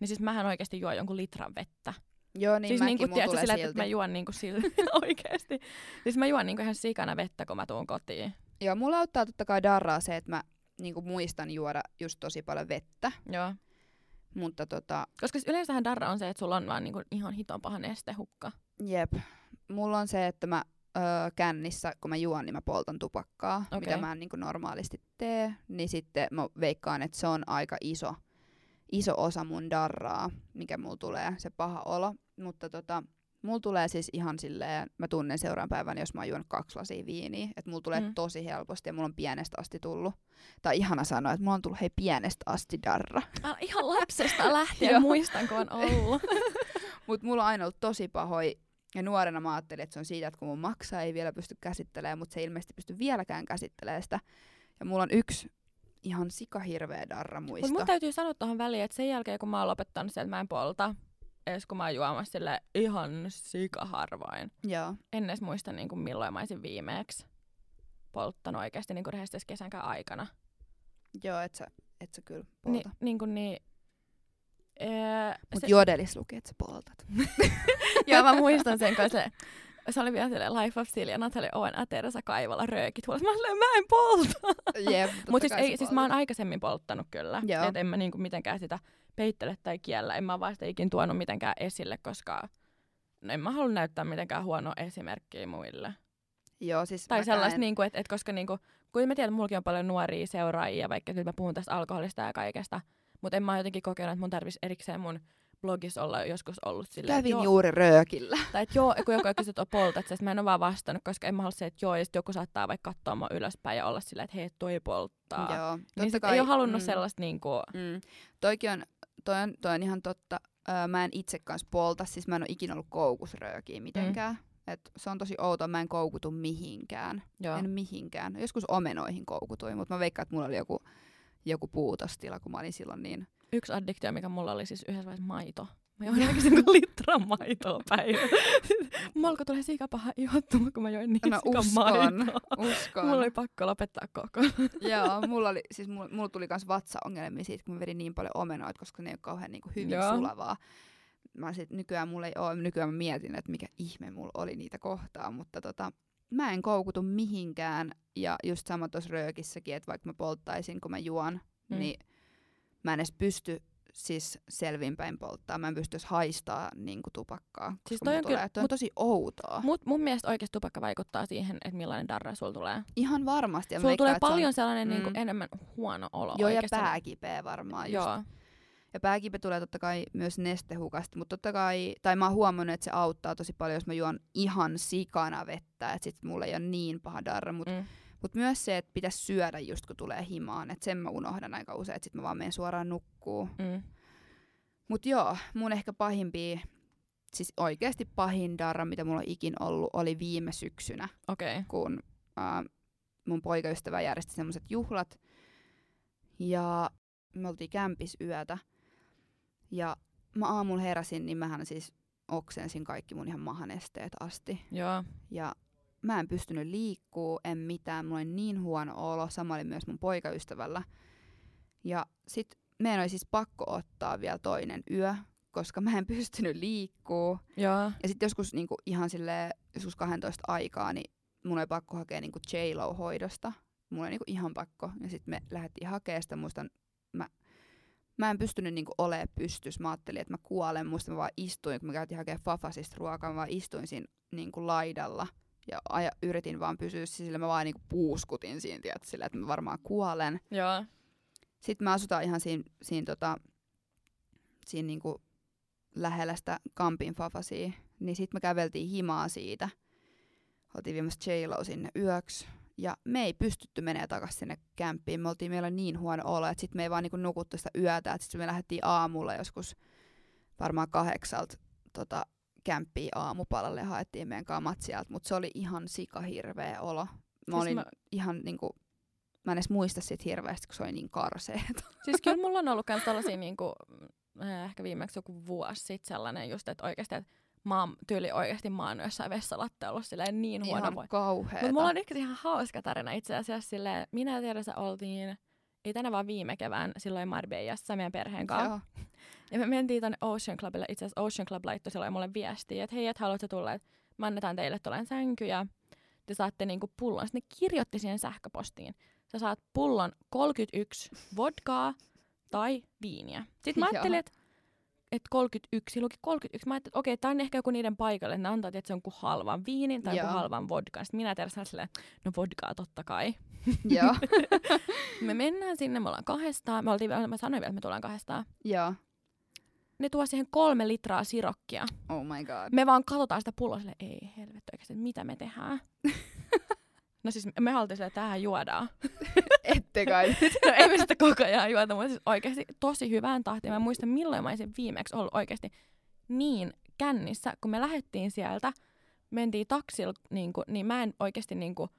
S2: niin siis mähän oikeasti juon jonkun litran vettä.
S1: Joo, niin
S2: siis
S1: mäkin,
S2: niinku, tiedätkö, sillä,
S1: silti.
S2: että mä juon niinku sillä oikeasti. Siis mä juon niinku ihan sikana vettä, kun mä tuun kotiin.
S1: Joo, mulla auttaa totta kai darraa se, että mä niinku muistan juoda just tosi paljon vettä.
S2: Joo.
S1: Mutta tota,
S2: Koska siis yleensähän darra on se, että sulla on vaan niinku ihan hiton paha nestehukka.
S1: Jep. Mulla on se, että mä öö, kännissä, kun mä juon, niin mä poltan tupakkaa,
S2: Okei.
S1: mitä mä en niinku normaalisti tee. Niin sitten mä veikkaan, että se on aika iso, iso osa mun darraa, mikä mulla tulee, se paha olo. Mutta tota, mulla tulee siis ihan silleen, mä tunnen seuraavan päivän, jos mä oon juonut kaksi lasia viiniä, että mulla tulee
S2: Mm.
S1: tosi helposti ja mulla on pienestä asti tullut. Tai ihana sanoa, että mulla on tullut hei pienestä asti darra.
S2: Mä ihan lapsesta lähtien muistan, kun on ollut.
S1: Mutta mulla on aina ollut tosi pahoi. Ja nuorena mä ajattelin, että se on siitä, että kun mun maksaa ei vielä pysty käsittelemään, mutta se ei ilmeisesti pysty vieläkään käsittelemään sitä. Ja mulla on yksi ihan sikahirveä darra muisto.
S2: Mutta mun täytyy sanoa tuohon väliin, että sen jälkeen kun mä oon lopettanut sen, että mä en polta, edes kun mä oon juomassa sille ihan sikaharvoin.
S1: Joo.
S2: En edes muista niin kuin milloin mä olisin viimeeksi polttanut oikeasti niin kuin rehellisesti kesänkään aikana.
S1: Joo, et sä, et sä kyllä
S2: Ni,
S1: polta.
S2: niin kuin niin, ee,
S1: Mut
S2: se,
S1: jodelis luki, että sä poltat.
S2: joo, mä muistan sen, kun se, se oli vielä silleen Life of Silja, Natalie Owen ja Teresa Kaivola röökit huolessa. Mä olin silleen, mä en polta.
S1: Jep,
S2: Mutta siis, ei, siis mä oon aikaisemmin polttanut kyllä.
S1: Joo.
S2: Et en mä niinku mitenkään sitä peittele tai kiellä. En mä vaan sitä ikin tuonut mitenkään esille, koska no en mä halua näyttää mitenkään huonoa esimerkkiä muille.
S1: Joo, siis
S2: Tai sellaista,
S1: en-
S2: niinku, että et koska niinku, kun mä tiedän, että mullakin on paljon nuoria seuraajia, vaikka nyt mä puhun tästä alkoholista ja kaikesta, mutta en mä jotenkin kokenut, että mun tarvitsisi erikseen mun blogissa olla joskus ollut silleen, että
S1: Kävin
S2: joo,
S1: juuri röökillä.
S2: tai että joo, kun joku kysyy, että poltat, sit mä en ole vaan vastannut, koska en mä halua se, että joo, ja sit joku saattaa vaikka katsoa mua ylöspäin ja olla silleen, että hei, toi polttaa.
S1: Joo,
S2: Niin
S1: totta
S2: sit
S1: kai,
S2: ei ole halunnut
S1: mm,
S2: sellaista niinku,
S1: Mm. Toikin on, toi on, toi on ihan totta. Öö, mä en itse kanssa polta, siis mä en ole ikinä ollut koukusröökiä mitenkään. Mm. Et se on tosi outoa, mä en koukutu mihinkään.
S2: joo.
S1: En mihinkään. Joskus omenoihin koukutuin, mutta mä veikkaan, että mulla oli joku, joku puutostila, kun mä olin silloin niin...
S2: Yksi addiktio, mikä mulla oli siis yhdessä vaiheessa maito. Mä join oikeasti niinku litran maitoa päivässä. Mulla alkoi tulee sikapaha ihottua, kun mä join niin
S1: No uskon,
S2: maitoa.
S1: uskon.
S2: Mulla oli pakko lopettaa koko.
S1: Joo, mulla, oli, siis mulla, mulla tuli myös vatsaongelmia siitä, kun mä vedin niin paljon omenoita, koska ne ei ole kauhean niin kuin hyvin
S2: Joo.
S1: sulavaa. Mä sit, nykyään mulla ei ole, nykyään mä mietin, että mikä ihme mulla oli niitä kohtaa, mutta tota, mä en koukutu mihinkään. Ja just sama tuossa röökissäkin, että vaikka mä polttaisin, kun mä juon,
S2: Mm.
S1: mm. niin mä en edes pysty siis selvinpäin polttaa. Mä en pysty edes haistaa niin kuin tupakkaa.
S2: Siis toi on
S1: tulee,
S2: kyllä-
S1: toi on
S2: mut-
S1: tosi outoa.
S2: Mut mun mielestä oikeasti tupakka vaikuttaa siihen, että millainen darra sulla tulee.
S1: Ihan varmasti. Ja
S2: Sulla tulee
S1: se on-
S2: paljon sellainen
S1: mm.
S2: niinku enemmän huono olo.
S1: Joo, ja
S2: oikeasti.
S1: pääkipeä varmaan. Just.
S2: Joo.
S1: Ja pääkipe tulee totta kai myös nestehukasta, mutta totta kai, tai mä oon huomannut, että se auttaa tosi paljon, jos mä juon ihan sikana vettä, että sit mulla ei ole niin paha darra, mutta
S2: Mm.
S1: Mutta myös se, että pitäisi syödä just kun tulee himaan. Että sen mä unohdan aika usein, että sit mä vaan menen suoraan nukkuu.
S2: Mm.
S1: Mut joo, mun ehkä pahimpia, siis oikeasti pahin darra, mitä mulla on ikin ollut, oli viime syksynä.
S2: Okay.
S1: kun äh, mun poikaystävä järjesti semmoiset juhlat. Ja me oltiin kämpis yötä. Ja mä aamulla heräsin, niin mähän siis oksensin kaikki mun ihan mahanesteet asti.
S2: Joo.
S1: Ja mä en pystynyt liikkuu, en mitään. Mulla oli niin huono olo. Sama oli myös mun poikaystävällä. Ja sit meidän oli siis pakko ottaa vielä toinen yö, koska mä en pystynyt liikkuu.
S2: Joo.
S1: Ja sitten joskus niinku ihan sille joskus 12 aikaa, niin mun oli pakko hakea niinku J-Lo-hoidosta. Mulla oli niinku ihan pakko. Ja sitten me lähdettiin hakemaan sitä. Muistan, mä, mä en pystynyt niinku olemaan pystys. Mä ajattelin, että mä kuolen. Muistan, mä vaan istuin, kun mä käytiin hakemaan Fafasista ruokaa, mä vaan istuin siinä niinku laidalla. Ja aja, yritin vaan pysyä sillä, mä vaan niinku puuskutin siinä, tiedät, sillä, että mä varmaan kuolen.
S2: Joo.
S1: Sitten me asutaan ihan siinä, siinä, tota, siinä niinku lähellä sitä Kampin Fafasia. Niin sitten me käveltiin himaa siitä. Oltiin viemässä j sinne yöksi. Ja me ei pystytty menemään takaisin sinne kämppiin. Me oltiin meillä niin huono olo, että sitten me ei vaan niinku nukuttu sitä yötä. Sitten me lähdettiin aamulla joskus varmaan kahdeksalta tota, kämppiin aamupalalle ja haettiin meidän kamat sieltä. Mutta se oli ihan sikahirveä olo. Mä
S2: Siis
S1: olin
S2: mä-
S1: ihan niinku, mä en edes muista siitä hirveästi, kun se oli niin karseeta.
S2: Siis kyllä mulla on ollut myös tällaisia niinku, äh, ehkä viimeksi joku vuosi sitten sellainen just, että oikeasti, että mä oon tyyli oikeasti maannut jossain vessalatte ollut silleen niin huono
S1: ihan
S2: voi.
S1: kauheeta.
S2: Mutta mulla on ehkä ihan hauska tarina itse asiassa silleen, minä ja Teresa oltiin, ei tänä vaan viime kevään, silloin Marbellassa meidän perheen kanssa.
S1: Joo.
S2: Ja me mentiin tonne Ocean Clubille. Itse asiassa Ocean Club laittoi silloin mulle viestiä, että hei, et haluatko tulla, että me annetaan teille tuollainen sänky ja te saatte niinku pullon. Sitten ne kirjoitti siihen sähköpostiin. Sä saat pullon 31 vodkaa tai viiniä. Sitten mä ajattelin, että että 31, luki 31. Mä ajattelin, että okei, tää on ehkä joku niiden paikalle, ne antaa, että se on joku halvan viinin tai joku halvan vodkan. Sitten minä Teresa silleen, no vodkaa totta kai.
S1: Joo.
S2: Me mennään sinne, me ollaan kahdestaan. Me oltiin, mä sanoin vielä, että me tullaan kahdestaan.
S1: Joo.
S2: Ne tuo siihen kolme litraa sirokkia.
S1: Oh my god.
S2: Me vaan katsotaan sitä pulloa sille, ei helvetti oikeasti, mitä me tehdään. no siis me haluttiin sille, että tähän juodaan.
S1: Ette kai.
S2: no ei me sitä koko ajan juota, mutta siis oikeasti tosi hyvään tahtiin. Mä en muista milloin mä olisin viimeksi ollut oikeasti niin kännissä, kun me lähdettiin sieltä, mentiin taksilla, niin, kuin, niin mä en oikeasti niin kuin,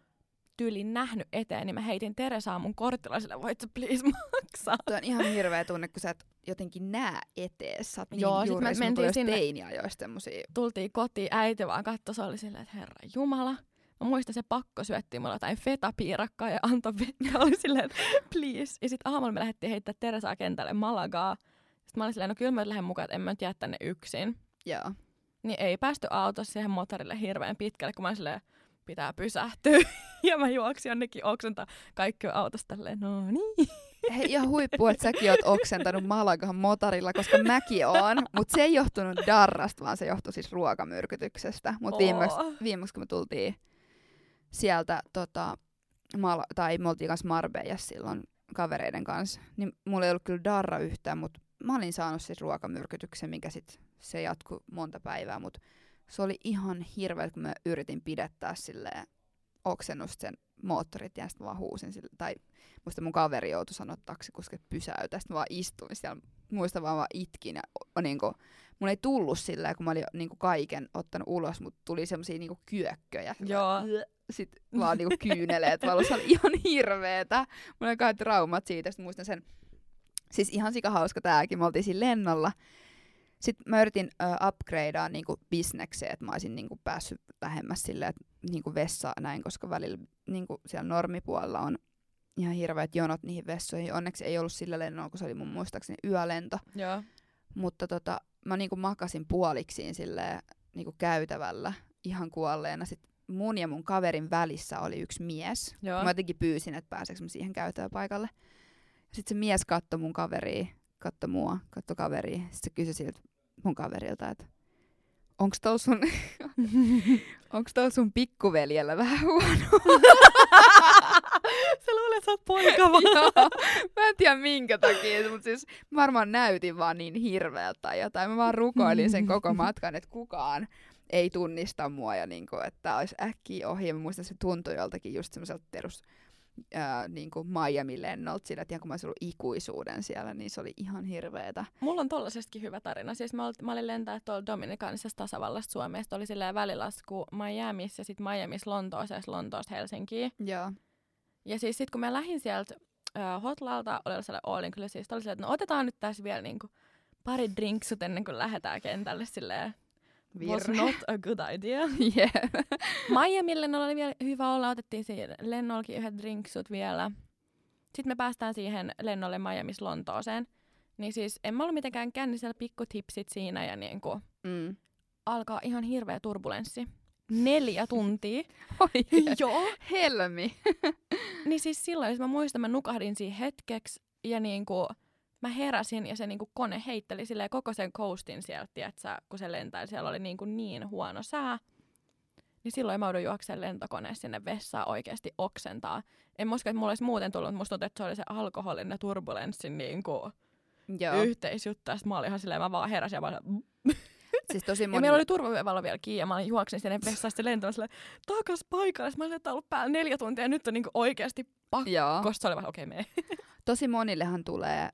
S2: tyylin nähnyt eteen, niin mä heitin Teresaa mun kortilla voit sä please maksaa.
S1: Tuo on ihan hirveä tunne, kun sä et jotenkin näe etees. Sä oot niin
S2: Joo, sit me
S1: juuri,
S2: mentiin sinne-
S1: semmosia.
S2: tultiin kotiin, äiti vaan katsoi, se oli silleen, että herra jumala. Mä muistan, se pakko syötti mulle jotain fetapiirakkaa ja antoi vettä. Oli silleen, please. Ja sitten aamulla me lähdettiin heittää Teresaa kentälle Malagaa. Sitten mä olin silleen, no kyllä mä lähden mukaan, että en mä nyt jää tänne yksin.
S1: Joo.
S2: Niin ei päästy autossa siihen motorille hirveän pitkälle, kun mä silleen, pitää pysähtyä. ja mä juoksin jonnekin oksenta kaikki on autosta tälleen, no niin.
S1: Hei, ihan huippu, että säkin oot oksentanut Malagahan motorilla, koska mäkin oon. Mutta se ei johtunut darrasta, vaan se johtui siis ruokamyrkytyksestä. Mutta viimeksi, viimeksi, kun me tultiin sieltä, tota, Mal- tai me oltiin kanssa Marbejassa silloin kavereiden kanssa, niin mulla ei ollut kyllä darra yhtään, mutta mä olin saanut siis ruokamyrkytyksen, mikä sit se jatkui monta päivää, mutta se oli ihan hirveä, kun mä yritin pidettää silleen oksennusta sen moottorit ja sitten vaan huusin sille, tai muista mun kaveri joutui sanoa taksikuski, että pysäytä, sitten vaan istuin siellä, muista vaan vaan itkin ja o, niinku, mun ei tullut silleen, kun mä olin niinku kaiken ottanut ulos, mutta tuli semmosia niinku kyökköjä.
S2: Joo.
S1: Sitten vaan niinku kyyneleet valus, se oli ihan hirveetä. Mulla oli kai traumat siitä, sitten muistan sen, siis ihan sika hauska tääkin, me oltiin siinä lennolla. Sitten mä yritin uh, upgradea niinku bisnekseen, että mä olisin niinku päässyt lähemmäs silleen, että niinku vessa näin, koska välillä niinku siellä normipuolella on ihan hirveät jonot niihin vessoihin. Onneksi ei ollut sillä lennolla, kun se oli mun muistaakseni yölento.
S2: Joo.
S1: Mutta tota, mä niinku makasin puoliksiin silleen, niinku käytävällä ihan kuolleena. Sitten mun ja mun kaverin välissä oli yksi mies.
S2: Joo.
S1: Mä jotenkin pyysin, että pääseekö mä siihen käytäväpaikalle. Sitten se mies katsoi mun kaveria, katsoi mua, katsoi kaveria. Sitten se kysyi siltä mun kaverilta, että onks tuolla sun, onks tuolla sun pikkuveljellä vähän huono?
S2: Sä luulet, että sä oot poika vaan.
S1: Joo, mä en tiedä minkä takia, mutta siis mä varmaan näytin vaan niin hirveältä tai jotain. Mä vaan rukoilin sen koko matkan, että kukaan ei tunnista mua ja niinku, että olisi äkkiä ohi. Ja mä muistan, se tuntui joltakin just semmoiselta perus ää, niin kuin Miami-lennolta sillä, että kun mä olisin ollut ikuisuuden siellä, niin se oli ihan hirveetä.
S2: Mulla on tollasestakin hyvä tarina. Siis mä, ol, mä olin lentää tuolla Dominikaanisesta tasavallasta Suomesta. Oli silleen välilasku Miamiissa ja sitten Miamiissa Lontoossa ja Lontoosta Helsinkiin.
S1: Joo.
S2: Ja siis sitten kun mä lähdin sieltä äh, hotlalta, oli sellainen all inclusive, siis oli silleen, että no otetaan nyt tässä vielä niinku pari drinksut ennen kuin lähdetään kentälle silleen. Was not a good idea.
S1: yeah.
S2: Miami lennolla oli vielä hyvä olla, otettiin siinä lennollakin yhdet drinksut vielä. Sitten me päästään siihen lennolle Miamis Lontooseen. Niin siis en mä ollut mitenkään kännisellä pikkutipsit siinä ja niinku
S1: Mm.
S2: alkaa ihan hirveä turbulenssi. Neljä tuntia.
S1: Oi,
S2: Joo.
S1: helmi.
S2: Niin siis silloin, jos mä muistan, mä nukahdin siinä hetkeksi ja niinku, mä heräsin ja se niinku kone heitteli silleen koko sen coastin sieltä, tiiätsä, kun se lentäili. Siellä oli niinku niin huono sää. Niin silloin mä joudun juokseen lentokoneessa sinne vessaan oikeasti oksentaa. En muista, että mulla olisi muuten tullut, mutta musta tuntuu, että se oli se alkoholin ja turbulenssin niinku
S1: Joo.
S2: yhteisjuttu. Ja sit mä olin ihan silleen, mä vaan heräsin ja vaan
S1: Siis tosi
S2: ja
S1: moni...
S2: meillä oli turvavyövalo vielä kiinni ja mä juoksin sinne vessaan sitten lentoon silleen, takas paikalle. Mä olin, että ollut päällä neljä tuntia ja nyt on niinku oikeasti pakko.
S1: Joo.
S2: Koska se oli vaan, okei, okay, mene.
S1: Tosi monillehan tulee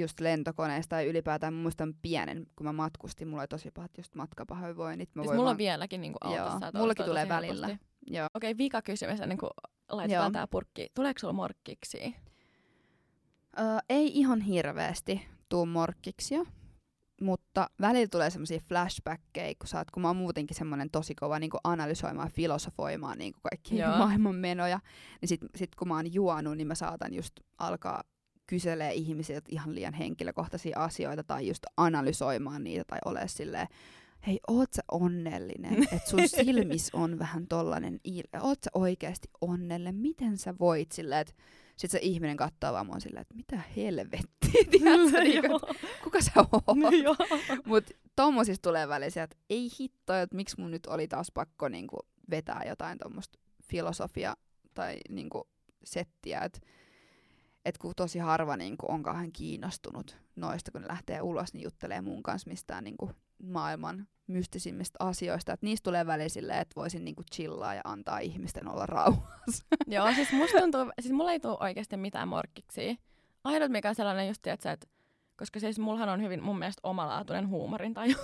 S1: just lentokoneesta tai ylipäätään mä muistan pienen, kun mä matkustin, mulla oli tosi pahat just matkapahoinvoinnit. Mä
S2: Siis mulla
S1: vaan-
S2: on vieläkin niinku
S1: Joo,
S2: autossa. että
S1: mullakin tulee välillä.
S2: helposti.
S1: Joo.
S2: Okei, vika kysymys ennen kuin laitetaan
S1: Joo.
S2: tää purkki. Tuleeko sulla morkkiksi?
S1: Öö, ei ihan hirveästi tuu morkkiksia, mutta välillä tulee semmoisia flashbackkejä, kun, oot, kun mä oon muutenkin semmoinen tosi kova niin analysoimaan, filosofoimaan niin kaikkia
S2: Joo.
S1: maailman menoja, niin sit, sit kun mä oon juonut, niin mä saatan just alkaa kyselee ihmisiltä ihan liian henkilökohtaisia asioita tai just analysoimaan niitä tai ole silleen, hei, oot sä onnellinen, että sun silmis on vähän tollanen, il- oot sä oikeasti onnellinen, miten sä voit silleen, että sit se ihminen katsoo vaan mua silleen, että mitä helvettiä, tiedätkö, niin kuin, kuka sä oot?
S2: Joo.
S1: Mut tommosista tulee välisiä, että ei hitto, että miksi mun nyt oli taas pakko niinku vetää jotain tommosta filosofia tai niinku settiä, että et kun tosi harva niinku on kauhean kiinnostunut noista, kun ne lähtee ulos, niin juttelee mun kanssa mistään niinku maailman mystisimmistä asioista. Et niistä tulee välillä silleen, että voisin niinku chillaa ja antaa ihmisten olla rauhassa.
S2: Joo, siis musta tuntuu, siis mulla ei tule oikeasti mitään morkkiksi. Ainut mikä on sellainen just, että koska siis mullahan on hyvin mun mielestä omalaatuinen huumorintaju.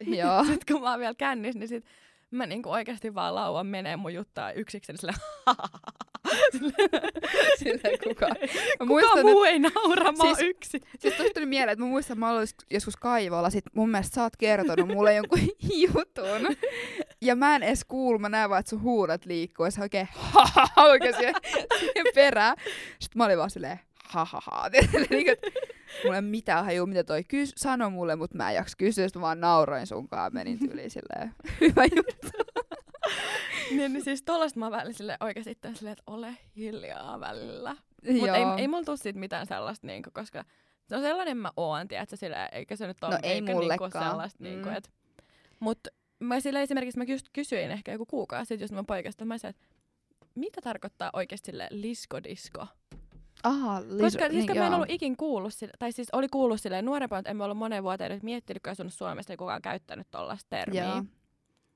S1: Joo.
S2: Sitten kun mä oon vielä kännis, niin sit mä niinku oikeasti vaan lauan menee mun juttaa yksikseni sille
S1: Silleen kuka. Mä
S2: Kuka
S1: muistan,
S2: muu ei naura, mä
S1: Siis-
S2: yksin.
S1: Siis tuosta tuli mieleen, että mä muistan, että mä olin joskus kaivolla, sit mun mielestä sä oot kertonut mulle jonkun jutun. Ja mä en edes kuulu, mä näen vaan, että sun huulet liikkuu, ja se oikein ha ha ha oikein siihen, siihen perään. Sitten mä olin vaan silleen ha ha ha. Niin, että mulla ei mitään hajua, mitä toi kys- sanoi mulle, mutta mä en jaksa kysyä, sitten vaan nauroin sunkaan menin tyyliin silleen hyvä juttu.
S2: niin, niin siis tollaista mä välillä sille oikeasti itse silleen, että ole hiljaa välillä. Mutta ei, ei mulla tuu siitä mitään sellaista, niinku, koska se on sellainen mä oon, tiedätkö, sillä, eikä se nyt ole
S1: No ei
S2: eikä
S1: mullekaan.
S2: Niinku sellaista, mm. niinku,
S1: Mm.
S2: et, mut mä sillä esimerkiksi mä kys- kysyin ehkä joku kuukausi sitten just mun poikasta, mä sanoin, että mitä tarkoittaa oikeasti sille liskodisko?
S1: Aha, liso,
S2: Koska siis
S1: niin,
S2: mä en ollut ikin kuullut sille, tai siis oli kuullut silleen nuorempana, että en mä ollut monen vuoteen nyt miettinyt, kun asunut Suomessa, ei kukaan käyttänyt tollaista termiä.
S1: Joo.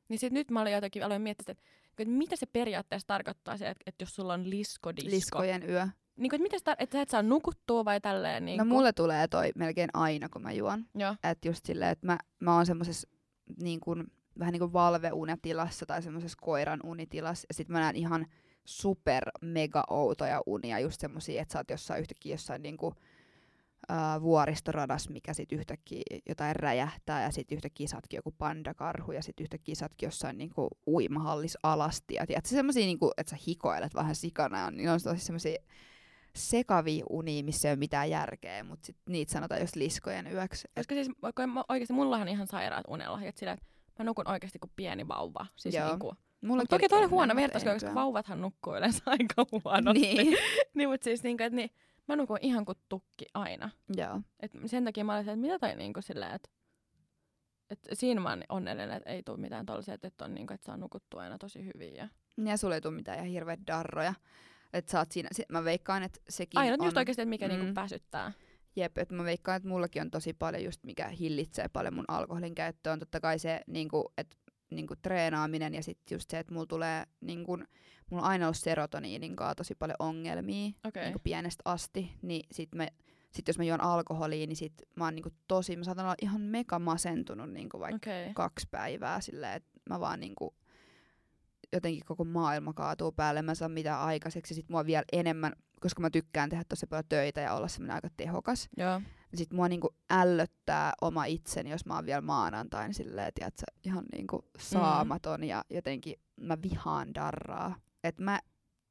S2: Niin sit nyt mä olin jotenkin, aloin miettiä, että, että mitä se periaatteessa tarkoittaa se, että, että jos sulla on liskodisko.
S1: Liskojen yö.
S2: Niin kuin, että, mitä että sä et saa nukuttua vai tälleen? Niin
S1: No mulle tulee toi melkein aina, kun mä juon. Että just silleen, että mä, mä oon semmosessa niin kuin, vähän niin kuin valveunitilassa tai semmoisessa koiran unitilassa. Ja sit mä näen ihan super mega outoja unia, just semmosia, että sä oot jossain yhtäkkiä jossain niin kuin, ää, vuoristoradas, mikä sit yhtäkkiä jotain räjähtää ja sit yhtäkkiä saatkin joku pandakarhu ja sit yhtäkkiä saatkin jossain niinku uimahallis alasti. Ja tiedätkö, semmosia niinku, että sä hikoilet vähän sikana ja niin on tosi semmosia sekavia unia, missä ei ole mitään järkeä, mutta sit niitä sanotaan just liskojen yöksi.
S2: Koska siis oikeasti mullahan ihan sairaat unelahjat sillä, että mä nukun oikeasti kuin pieni vauva. Siis
S1: Joo.
S2: niinku.
S1: Mulla
S2: toki toi on huono vertaus, koska vauvathan nukkuu yleensä aika huonosti.
S1: Niin,
S2: niin mutta siis niinku, että niin, mä nukun ihan kuin tukki aina.
S1: joo.
S2: Et sen takia mä olin että mitä toi niinku silleen, että et siinä mä oon onnellinen, että ei tule mitään tollaisia, että, et on niinku, että saa nukuttua aina tosi hyvin. Ja...
S1: Ja sulla ei tule mitään ihan hirveät darroja. Että sä oot siinä, si- mä veikkaan, että sekin
S2: Ainut
S1: on...
S2: just oikeasti, että mikä
S1: mm.
S2: niinku väsyttää.
S1: Jep, että mä veikkaan, että mullakin on tosi paljon just mikä hillitsee paljon mun alkoholin käyttöä. On totta kai se, niinku, että niinku treenaaminen ja sitten just se, että mulla tulee niinku, mulla on aina ollut serotoniinin kanssa tosi paljon ongelmia
S2: Okei.
S1: niinku pienestä asti, niin sit, me, sit jos mä juon alkoholia, niin sit mä oon niinku tosi, mä saatan olla ihan mega masentunut niinku vaikka
S2: Okei.
S1: kaksi päivää silleen, että mä vaan niinku, jotenkin koko maailma kaatuu päälle, mä en saa mitään aikaiseksi, ja sit mua vielä enemmän, koska mä tykkään tehdä tosi paljon töitä ja olla semmoinen aika tehokas,
S2: Joo.
S1: niin sit mua niinku ällöttää oma itseni, jos mä oon vielä maanantain silleen, tiedätkö, ihan niinku saamaton ja jotenkin mä vihaan darraa. Et mä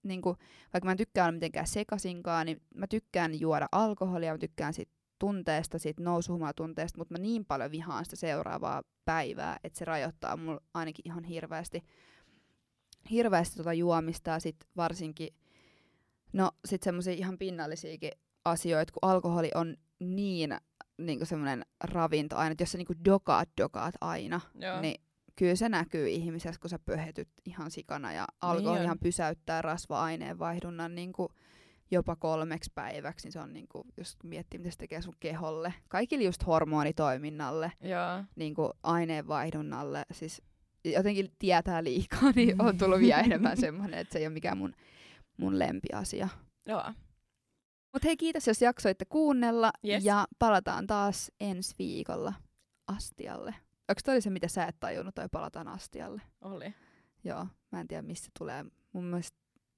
S1: niinku, vaikka mä en tykkää olla mitenkään sekasinkaan, niin mä tykkään juoda alkoholia, mä tykkään sit tunteesta, siitä nousuhumalatunteesta, mutta mä niin paljon vihaan sitä seuraavaa päivää, että se rajoittaa mulla ainakin ihan hirveästi, hirveästi tota juomista ja sit varsinkin, no sit semmosia ihan pinnallisiakin asioita, kun alkoholi on niin niinku semmoinen ravinto aina, että jos sä niinku dokaat dokaat aina,
S2: Joo.
S1: niin kyllä se näkyy ihmisessä, kun sä pöhetyt ihan sikana ja alkoholihan
S2: on.
S1: pysäyttää rasva-aineen vaihdunnan niinku jopa kolmeksi päiväksi, niin se on niinku, jos miettii, mitä se tekee sun keholle, kaikille just hormonitoiminnalle,
S2: Joo.
S1: niinku aineenvaihdunnalle, siis jotenkin tietää liikaa, niin on tullut vielä enemmän semmoinen, että se ei ole mikään mun, mun lempiasia.
S2: Joo.
S1: Mutta hei, kiitos jos jaksoitte kuunnella
S2: Yes.
S1: ja palataan taas ensi viikolla astialle. Onko toi se, mitä sä et tajunnut, toi palataan astialle?
S2: Oli.
S1: Joo, mä en tiedä mistä tulee. Mun mielestä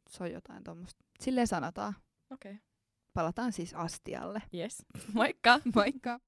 S1: se on jotain tuommoista. Silleen sanotaan.
S2: Okei. Okay.
S1: Palataan siis astialle.
S2: Yes. Moikka!
S1: Moikka!